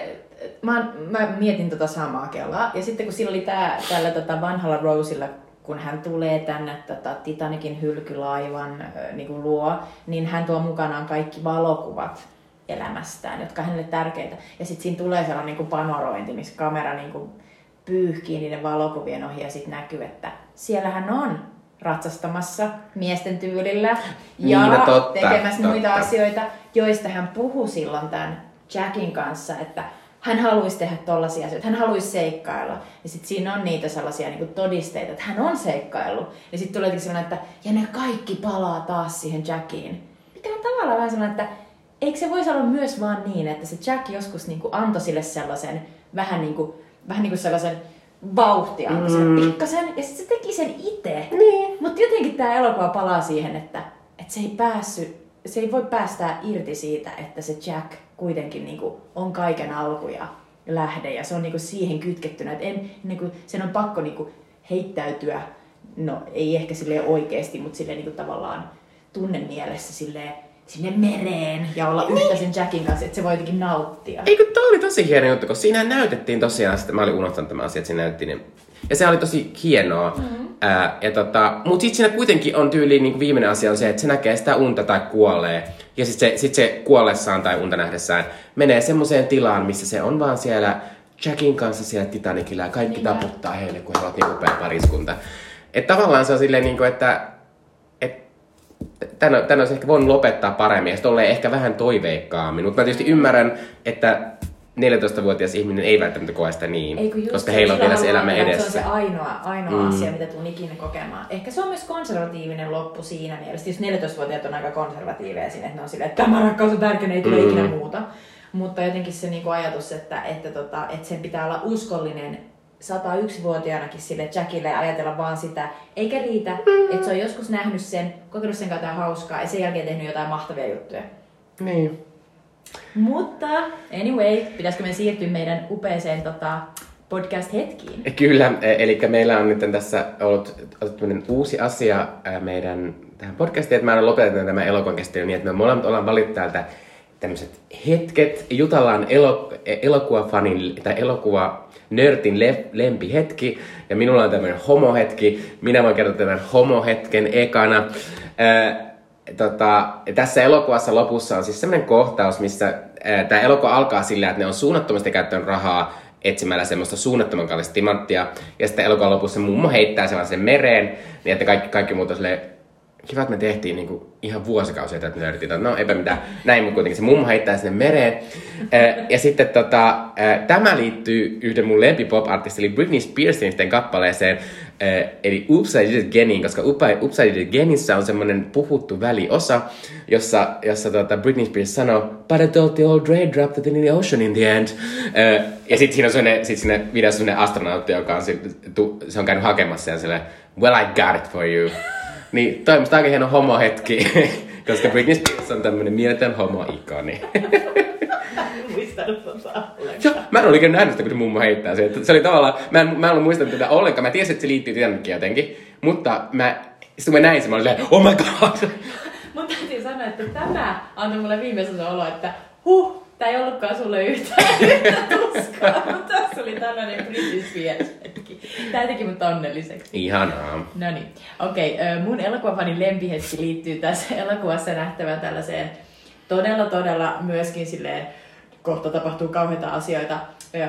mä, mä mietin tota samaa kelaa. Ja sitten kun sillä oli tää, tällä tota vanhalla Rosella kun hän tulee tänne tota, Titanikin hylkylaivan niin kuin luo, niin hän tuo mukanaan kaikki valokuvat elämästään, jotka hänelle tärkeitä. Ja sitten siinä tulee sellainen niin kuin panorointi, missä kamera niin kuin pyyhkii niiden valokuvien ohi ja sitten näkyy, että siellä hän on ratsastamassa miesten tyylillä ja niin, totta, tekemässä totta. muita asioita, joista hän puhui silloin tämän Jackin kanssa, että hän haluaisi tehdä tollaisia asioita, hän haluaisi seikkailla. Ja sitten siinä on niitä sellaisia niin todisteita, että hän on seikkaillut. Ja sitten tulee sellainen, että ja ne kaikki palaa taas siihen Jackiin. Mikä on tavallaan vähän sellainen, että eikö se voisi olla myös vaan niin, että se Jack joskus niin kuin antoi sille sellaisen vähän niin kuin, vähän niin kuin sellaisen vauhtia, mm. pikkasen, ja sitten se teki sen itse. Niin. Mutta jotenkin tämä elokuva palaa siihen, että, että se ei päässyt, se ei voi päästää irti siitä, että se Jack kuitenkin niin kuin on kaiken alku ja lähde ja se on niin kuin siihen kytkettynä, että en, niin kuin, sen on pakko niin kuin heittäytyä, no ei ehkä sille oikeasti, mutta sille niin kuin tavallaan tunnemielessä silleen, sinne mereen ja olla niin. yhtä sen Jackin kanssa, että se voi jotenkin nauttia. Eikö toi oli tosi hieno juttu, kun siinä näytettiin tosiaan, että mä olin unohtanut tämän asian, että siinä näytettiin ja se oli tosi hienoa. Mm-hmm. Ää, ja tota, mut sit siinä kuitenkin on tyyliin niin viimeinen asia on se, että se näkee sitä unta tai kuolee. Ja sit se, sit se kuollessaan tai unta nähdessään menee semmoiseen tilaan, missä se on vaan siellä Jackin kanssa siellä Titanicilla ja kaikki niin taputtaa heille, kun he ovat niin upea pariskunta. Että tavallaan se on silleen, niin kuin, että, että tän, tän olisi ehkä voinut lopettaa paremmin ja sitten ehkä vähän toiveikkaammin. Mutta mä tietysti ymmärrän, että 14-vuotias ihminen ei välttämättä koe sitä niin, Ei, just koska se, heillä on vielä se elämä edessä. Se on se ainoa, ainoa Mm. asia, mitä tulen ikinä kokemaan. Ehkä se on myös konservatiivinen loppu siinä mielessä. Just 14-vuotiaat on aika konservatiiveja siinä, että ne on silleen, että tämä rakkaus on tärkeä, ei tule Mm. ikinä muuta. Mutta jotenkin se niinku ajatus, että, että, tota, että sen pitää olla uskollinen 101-vuotiaanakin sille Jackille ja ajatella vaan sitä, eikä riitä, että se on joskus nähnyt sen, kokenut sen jotain hauskaa ja sen jälkeen tehnyt jotain mahtavia juttuja. Niin. Mutta anyway, pitäisikö me siirtyä meidän upeeseen tota, podcast-hetkiin? Kyllä, eli meillä on nyt tässä ollut tämmöinen uusi asia meidän tähän podcastiin, että mä olen lopetettu tämän elokuvan niin, että me molemmat ollaan valittu täältä tämmöiset hetket. Jutalla on elo, elokuvafanin tai elokuva nörtin le, lempihetki ja minulla on tämmöinen homohetki. Minä voin kertoa tämän homohetken ekana. Tota, tässä elokuvassa lopussa on siis semmoinen kohtaus, missä tämä elokuva alkaa sillä, että ne on suunnattomasti käyttänyt rahaa etsimällä semmoista suunnattoman kallista timanttia. Ja sitten elokuvan lopussa mummo heittää sellaisen mereen, niin että kaikki, kaikki muut on silleen, kiva, että me tehtiin niinku ihan vuosikausia tätä nörtiä. No eipä mitään, näin, mutta kuitenkin se mummo heittää sinne mereen. Ja sitten tota, tämä liittyy yhden mun lempipop-artistin, eli Britney Spearsin kappaleeseen, eli Oops, I Did It koska Oops, I Did It on semmoinen puhuttu väliosa, jossa, jossa tota Britney Spears sanoo, But I thought the old Dre dropped it in the ocean in the end. Ja sitten siinä on sellainen, sit siinä videossa sellainen astronautti, joka on, se on käynyt hakemassa ja silleen, Well, I got it for you. Niin, toi on aika hieno homohetki, koska Britney Spears on tämmönen mieletön homo-ikoni. Muistanut tota Joo, mä en ole ikinä nähnyt sitä, kun se mummo heittää se. Se oli tavallaan, mä en, mä en ollut muistanut tätä ollenkaan. Mä tiesin, että se liittyy Titanickiin jotenkin. Mutta mä, sitten kun mä näin sen, mä olin silleen, oh my god. Mun täytyy sanoa, että tämä antoi mulle viimeisen olo, että huh, tää ei ollutkaan sulle yhtään yhtä tuskaa, mutta tässä oli tällainen Britney Spears hetki. Tää teki mut onnelliseksi. Ihanaa. No niin, okei. Okay, mun elokuvafanin lempihetki liittyy tässä elokuvassa nähtävään tällaiseen todella, todella myöskin silleen, kohta tapahtuu kauheita asioita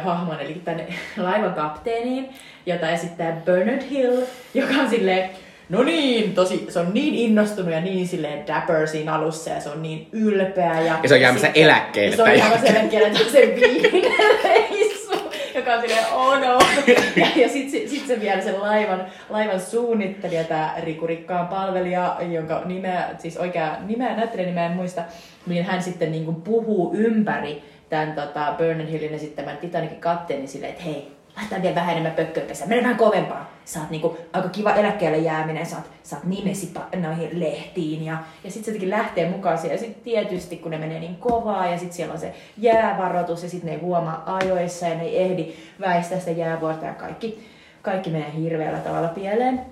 hahmon, eli tänne laivan kapteeniin, jota esittää Bernard Hill, joka on silleen, no niin, tosi, se on niin innostunut ja niin silleen dapper siinä alussa ja se on niin ylpeä. Ja, Ja se on jäämässä eläkkeelle Se on jäämässä eläkkeelle, se viimeinen reissu, joka on silleen, oh no. Ja, ja sitten sit se vielä sen laivan, laivan suunnittelija, tämä Riku Rikkaan palvelija, jonka nimeä, siis oikea nimeä, näyttelijän nimeä en muista, niin hän sitten niin kuin puhuu ympäri tämän tota, Bernard Hillin esittämän Titanicin kapteenin silleen, että hei, laitetaan vielä vähän enemmän pökköä pesään, mene vähän kovempaa. Sä oot niinku aika kiva eläkkeelle jääminen, sä oot, sä oot nimesi pa- noihin lehtiin ja, ja sitten se jotenkin lähtee mukaan siihen. Ja sitten tietysti kun ne menee niin kovaa ja sitten siellä on se jäävaroitus ja sitten ne ei huomaa ajoissa ja ne ei ehdi väistää sitä jäävuorta ja kaikki, kaikki menee hirveällä tavalla pieleen.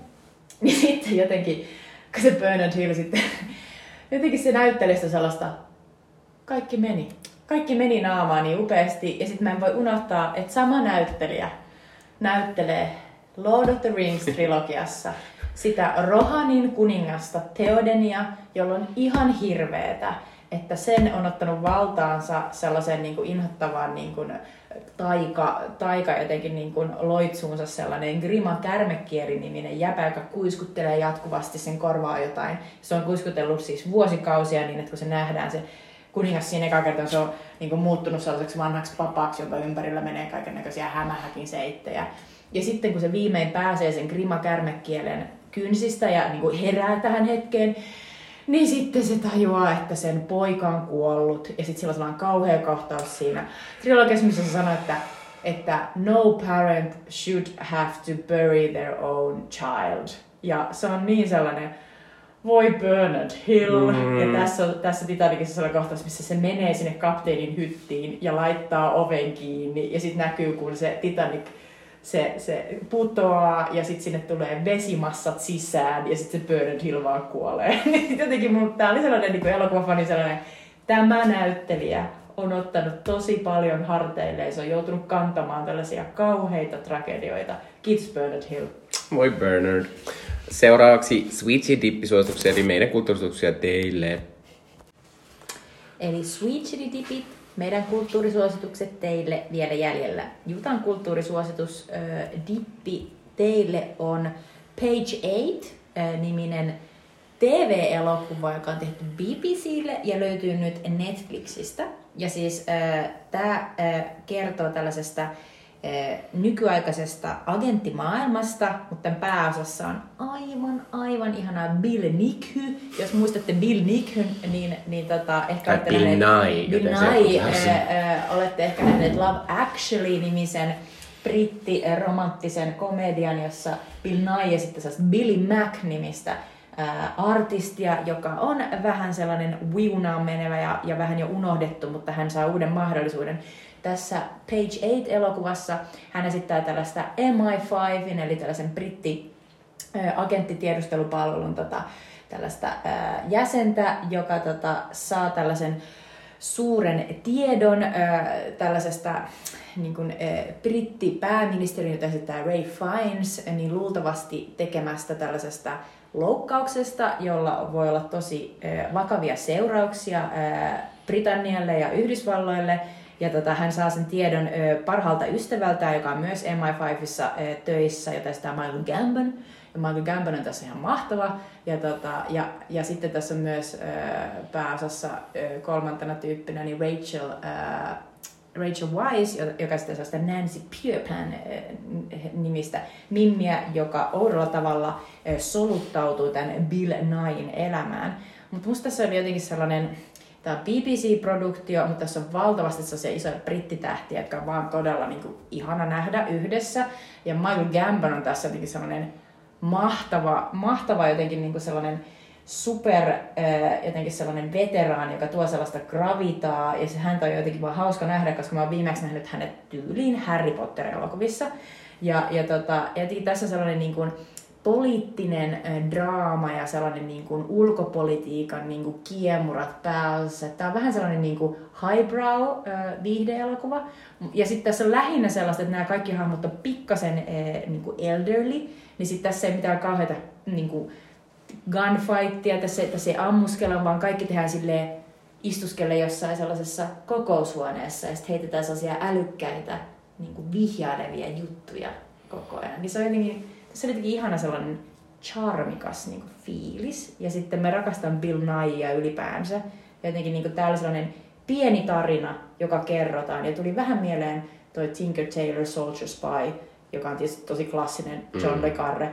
Niin sitten jotenkin, kun se Bernard Hill sitten, jotenkin se näyttelee sitä sellaista, kaikki meni. Kaikki meni naamaan niin upeasti. Ja sitten mä en voi unohtaa, että sama näyttelijä näyttelee Lord of the Rings-trilogiassa sitä Rohanin kuningasta Theodenia, jolla on ihan hirveetä, että sen on ottanut valtaansa sellaisen niin kuin inhottavan niin kuin taika, taika jotenkin niin kuin loitsuunsa sellainen Grima Kärmekieri-niminen jäpä, joka kuiskuttelee jatkuvasti sen korvaa jotain. Se on kuiskutellut siis vuosikausia niin, että kun se nähdään se kuningas siinä eka kertaa se on niin kuin muuttunut sellaiseksi vanhaksi papaksi, jonka ympärillä menee kaiken näköisiä hämähäkin seittejä. Ja sitten kun se viimein pääsee sen Grima Kärmekielen kynsistä ja niin kuin herää tähän hetkeen, niin sitten se tajuaa, että sen poika on kuollut. Ja sitten sillä on kauhea kohtaus siinä trilogiassa, missä se sanoo, että, että no parent should have to bury their own child. Ja se on niin sellainen, voi Bernard Hill. Mm. Ja tässä, on, tässä Titanicissa sellainen kohtaus, missä se menee sinne kapteenin hyttiin ja laittaa oven kiinni. Ja sitten näkyy, kun se Titanic se, se putoaa ja sitten sinne tulee vesimassat sisään ja sitten se Bernard Hill vaan kuolee. Jotenkin mun, tää oli sellainen niin elokuvafani sellainen, tämä näyttelijä on ottanut tosi paljon harteilleen. Se on joutunut kantamaan tällaisia kauheita tragedioita. Kiitos Bernard Hill. Voi Bernard. Seuraavaksi Switchy dippisuosituksia, eli meidän kulttuurisuosituksia teille. Eli Sweet Chili Dipit, meidän kulttuurisuositukset teille vielä jäljellä. Jutan kulttuurisuositus äh, dippi teille on Page 8-niminen TV-elokuva, joka on tehty BBClle ja löytyy nyt Netflixistä. Ja siis äh, tämä äh, kertoo tällaisesta äh, nykyaikaisesta agenttimaailmasta, mutta tämän pääosassa on aivan, aivan ihanaa Bill Nighy. Jos muistatte Bill Nighyn, niin, niin tota, ehkä olette Bill Nye, Bill Nye, äh, äh, olette ehkä nähneet Love Actually-nimisen britti-romanttisen komedian, jossa Bill Nye sellaista Billy Mac-nimistä artistia, joka on vähän sellainen viunaan menevä ja, ja vähän jo unohdettu, mutta hän saa uuden mahdollisuuden. Tässä Page 8-elokuvassa hän esittää tällaista MI5, eli tällaisen britti agenttitiedustelupalvelun tota, tällaista ää, jäsentä, joka tota, saa tällaisen suuren tiedon ää, tällaisesta niin kuin, ää, brittipääministerin, jota esittää Ray Fiennes, niin luultavasti tekemästä tällaisesta loukkauksesta, jolla voi olla tosi vakavia seurauksia Britannialle ja Yhdysvalloille. Ja tota, hän saa sen tiedon parhaalta ystävältään, joka on myös MI5issa ö, töissä, jota sitä Michael Gambon. Ja Michael Gambon on tässä ihan mahtava. Ja, tota, ja, ja sitten tässä on myös pääosassa kolmantena tyyppinä niin Rachel, Rachel Wise, jo- joka sitten saa sitä Nancy Pierpan nimistä mimmiä, joka oudolla tavalla ö, soluttautuu tämän Bill Nyen elämään. Mutta musta tässä oli jotenkin sellainen, Tämä on BBC-produktio, mutta tässä on valtavasti sellaisia isoja brittitähtiä, jotka on vaan todella niin kuin, ihana nähdä yhdessä. Ja Michael Gambon on tässä jotenkin sellainen mahtava, mahtava jotenkin niin kuin sellainen super äh, jotenkin sellainen veteraani, joka tuo sellaista gravitaa, ja se häntä on jotenkin vaan hauska nähdä, koska mä oon viimeksi nähnyt hänet tyyliin Harry Potter-elokuvissa. Ja, ja, tota, jotenkin tässä sellainen niin kuin, poliittinen äh, draama ja sellainen niin kuin ulkopolitiikan niin kuin kiemurat päässä. Tämä on vähän sellainen niin kuin highbrow äh, viihdeelokuva. Ja sitten tässä on lähinnä sellaista, että nämä kaikki hahmot on pikkasen äh, niin kuin elderly, niin sitten tässä ei mitään kauheita niin kuin gunfightia, tässä, tässä ei ammuskella, vaan kaikki tehdään silleen istuskelle jossain sellaisessa kokoushuoneessa ja sitten heitetään sellaisia älykkäitä niin kuin vihjailevia juttuja koko ajan. Niin se on jotenkin, se oli jotenkin ihana sellainen charmikas niin kuin fiilis. Ja sitten me rakastan Bill Nyea ylipäänsä. Ja jotenkin niin kuin, tää oli sellainen pieni tarina, joka kerrotaan. Ja tuli vähän mieleen toi Tinker Tailor Soldier Spy, joka on tietysti tosi klassinen John Mm. le Carre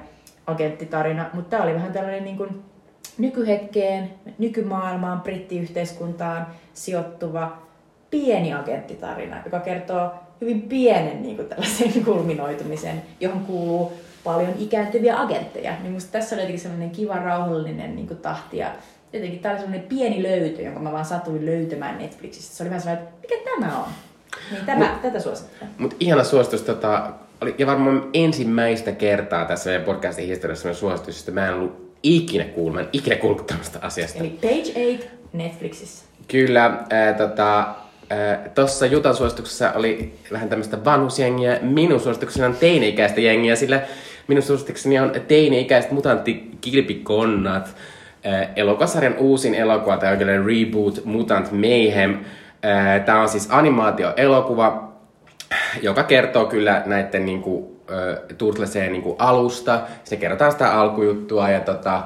agenttitarina. Mutta tämä oli vähän tällainen niin kuin nykyhetkeen, nykymaailmaan, brittiyhteiskuntaan sijoittuva pieni agenttitarina, joka kertoo hyvin pienen niin kuin tällaisen kulminoitumisen, johon kuuluu paljon ikääntyviä agentteja. Niin musta tässä oli jotenkin sellainen kiva, rauhallinen niin kuin tahti ja jotenkin tämä oli sellainen pieni löytö, jonka mä vaan satuin löytämään Netflixistä. Se oli vähän sellainen, että mikä tämä on? Niin tämä, Mut- tätä suosittelen. Mutta ihana suositus, tota, oli, ja varmaan ensimmäistä kertaa tässä meidän podcastin historiassa suositus, että mä en ollut ikinä kuullut, mä en ikinä kuullut tämmöistä asiasta. Eli Page 8 Netflixissä. Kyllä, ää, tota, tuossa Jutan suosituksessa oli vähän tämmöistä vanhusjengiä. Minun suositukseni on teini-ikäistä jengiä, sillä minun suositukseni on teini-ikäiset mutanttikilpikonnat. Ää, Elokuvasarjan uusin elokuva, tämä on kyllä Reboot Mutant Mayhem. Tämä on siis animaatioelokuva, joka kertoo kyllä näiden niinku, äh, Turtleseen niinku alusta. Se kerrotaan sitä alkujuttua ja tota,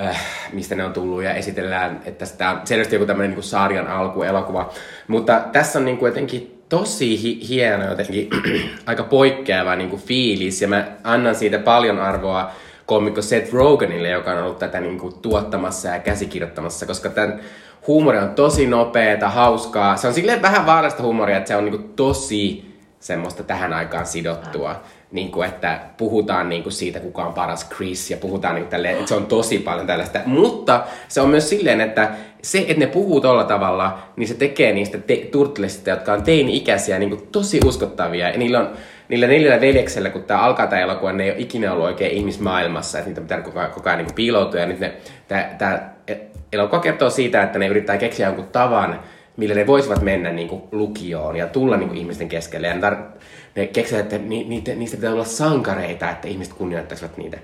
äh, mistä ne on tullut ja esitellään, että sitä on selvästi joku tämmöinen niinku sarjan alkuelokuva. Mutta tässä on niinku jotenkin tosi hi- hieno jotenkin aika poikkeava niinku fiilis ja mä annan siitä paljon arvoa koomikko Seth Rogenille, joka on ollut tätä niinku tuottamassa ja käsikirjoittamassa, koska tämän huumori on tosi nopeeta, hauskaa. Se on silleen vähän vaarallista huumoria, että se on niinku tosi semmoista tähän aikaan sidottua. Niin kuin, että puhutaan niin kuin siitä, kuka on paras Chris, ja puhutaan niin kuin tälleen, että se on tosi paljon tällaista. Mutta se on myös silleen, että se, että ne puhuu tolla tavalla, niin se tekee niistä te- turtlesista, jotka on teini-ikäisiä, niin kuin tosi uskottavia. Ja niillä on niillä neljällä veljeksellä, kun tämä alkaa tämä elokuva, ne ei ole ikinä ollut oikein ihmismaailmassa, että niitä pitää koko ajan, koko ajan niin piiloutua. Ja nyt ne, tää, tää elokuva kertoo siitä, että ne yrittää keksiä jonkun tavan, millä ne voisivat mennä niin kuin, lukioon ja tulla niin kuin, ihmisten keskelle. Ja ne, tar- ne keksivät, että ni, niitä, niistä pitää olla sankareita, että ihmiset kunnioittaisivat niitä.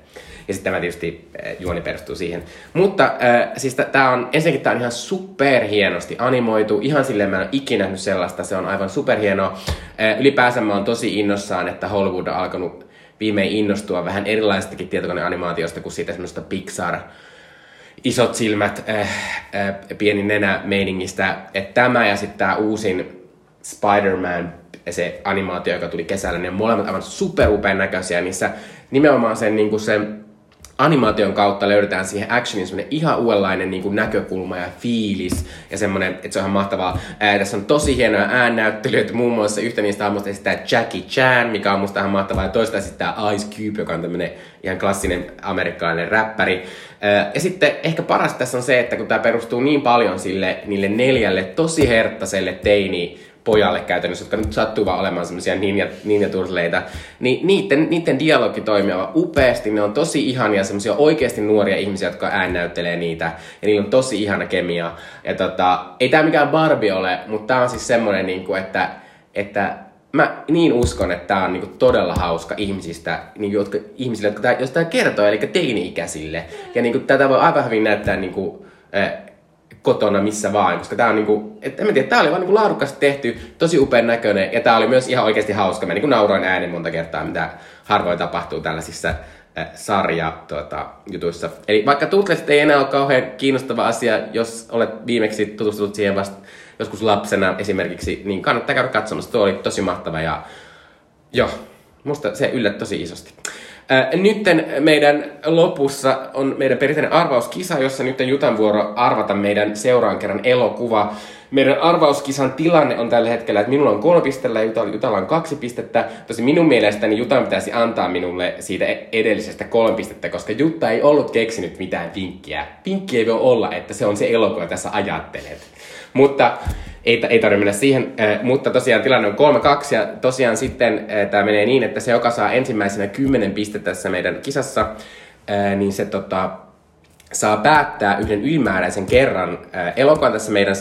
Ja sitten tämä tietysti äh, juoni perustuu siihen. Mutta äh, siis tämä on, ensinnäkin tämä on ihan superhienosti animoitu. Ihan silleen mä en ole ikinä nähnyt sellaista, se on aivan superhienoa. Äh, ylipäänsä mä oon tosi innossaan, että Hollywood on alkanut viimein innostua vähän erilaistakin tietokoneanimaatiosta kuin siitä semmoista Pixar isot silmät, äh, äh, pieni nenä meiningistä. Että tämä ja sitten tämä uusin Spider-Man, se animaatio, joka tuli kesällä, ne molemmat aivan superupean näköisiä, missä nimenomaan sen, niin kuin sen animaation kautta löydetään siihen actionin semmoinen ihan uudenlainen niin näkökulma ja fiilis ja semmoinen, että se on ihan mahtavaa. Ää, tässä on tosi hienoja äännäyttelyitä, muun muassa yhtä niistä hahmoista esittää Jackie Chan, mikä on musta ihan mahtavaa, ja toista esittää Ice Cube, joka on tämmöinen ihan klassinen amerikkalainen räppäri. Ja sitten ehkä paras tässä on se, että kun tämä perustuu niin paljon sille, niille neljälle tosi herttaselle teini pojalle käytännössä, jotka nyt sattuu vaan olemaan semmoisia ninja, ninjaturtleita, niin niiden, niiden dialogi toimii aivan upeasti. Ne on tosi ihania semmoisia oikeasti nuoria ihmisiä, jotka äännäyttelee niitä. Ja niillä on tosi ihana kemia. Ja tota, ei tämä mikään Barbie ole, mutta tämä on siis semmoinen, niin kuin, että, että mä niin uskon, että tämä on niinku todella hauska ihmisistä, niinku, jotka, ihmisille, jotka tää, jos tämä kertoo, eli teini-ikäisille. Ja niinku, tätä voi aivan hyvin näyttää niinku, äh, kotona missä vaan, koska tää on niinku, et, en mä tiedä, tää oli vaan niinku laadukkaasti tehty, tosi upean näköinen, ja tää oli myös ihan oikeasti hauska. Mä niinku nauroin äänen monta kertaa, mitä harvoin tapahtuu tällaisissa äh, sarja tuota, jutuissa. Eli vaikka Turtlesit ei enää ole kauhean kiinnostava asia, jos olet viimeksi tutustunut siihen vasta joskus lapsena esimerkiksi, niin kannattaa käydä katsomassa. Tuo oli tosi mahtava ja joo, musta se yllätti tosi isosti. Nytten meidän lopussa on meidän perinteinen arvauskisa, jossa nyt Jutan vuoro arvata meidän seuraan kerran elokuva. Meidän arvauskisan tilanne on tällä hetkellä, että minulla on kolme pistettä ja Jutalla on kaksi pistettä. Tosi minun mielestäni Jutan pitäisi antaa minulle siitä edellisestä kolme pistettä, koska Jutta ei ollut keksinyt mitään vinkkiä. Vinkki ei voi olla, että se on se elokuva, tässä ajattelet. Mutta ei, ei tarvitse mennä siihen, äh, mutta tosiaan tilanne on 3-2 ja tosiaan sitten äh, tämä menee niin, että se joka saa ensimmäisenä 10 pistettä tässä meidän kisassa, äh, niin se tota, saa päättää yhden ylimääräisen kerran elokuvan tässä meidän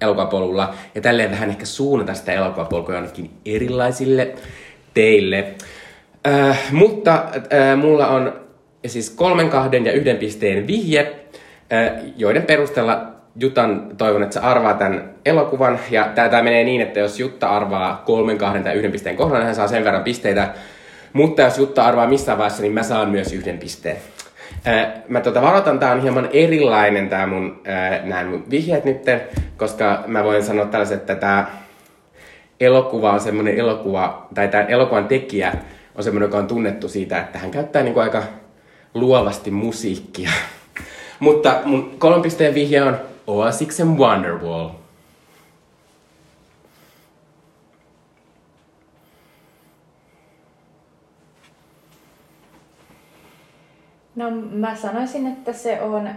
elokuvapolulla ja tälleen vähän ehkä suunnata sitä elokuvapolkua jonnekin erilaisille teille. Äh, mutta äh, mulla on siis kolmen, kahden ja yhden pisteen vihje, äh, joiden perusteella Jutan toivon, että sä arvaa tämän elokuvan. Ja tämä menee niin, että jos Jutta arvaa kolmen, kahden tai yhden pisteen kohdalla, niin hän saa sen verran pisteitä. Mutta jos Jutta arvaa missään vaiheessa, niin mä saan myös yhden pisteen. mä tota varoitan, tää on hieman erilainen tää mun, nämä mun vihjeet nyt, koska mä voin sanoa tällaiset, että tämä elokuva on semmoinen elokuva, tai tämän elokuvan tekijä on semmoinen, joka on tunnettu siitä, että hän käyttää niinku aika luovasti musiikkia. Mutta mun kolmen pisteen vihje on Oasiksen Wonderwall. No mä sanoisin, että se on äh,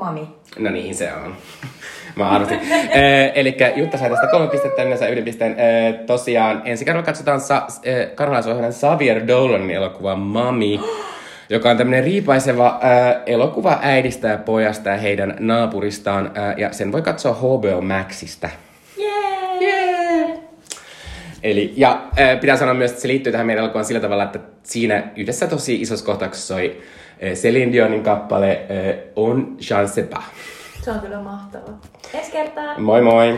Mami. No niin, se on. Mä arvasin. äh, Eli Jutta sai tästä kolme pistettä, minä sai yhden pisteen. Äh, tosiaan ensi kerralla katsotaan sa- äh, karvalaisohjelman Xavier Dolanin elokuva Mami. joka on tämmöinen riipaiseva ää, elokuva äidistä ja pojasta ja heidän naapuristaan. Ää, ja sen voi katsoa HBO Maxista. Yeah! yeah! Eli, ja ää, pitää sanoa myös, että se liittyy tähän meidän elokuvaan sillä tavalla, että siinä yhdessä tosi isossa kohtauksessa soi Celine Dionin kappale ää, On Chance Se on kyllä mahtava. Ensi kertaa! Moi moi!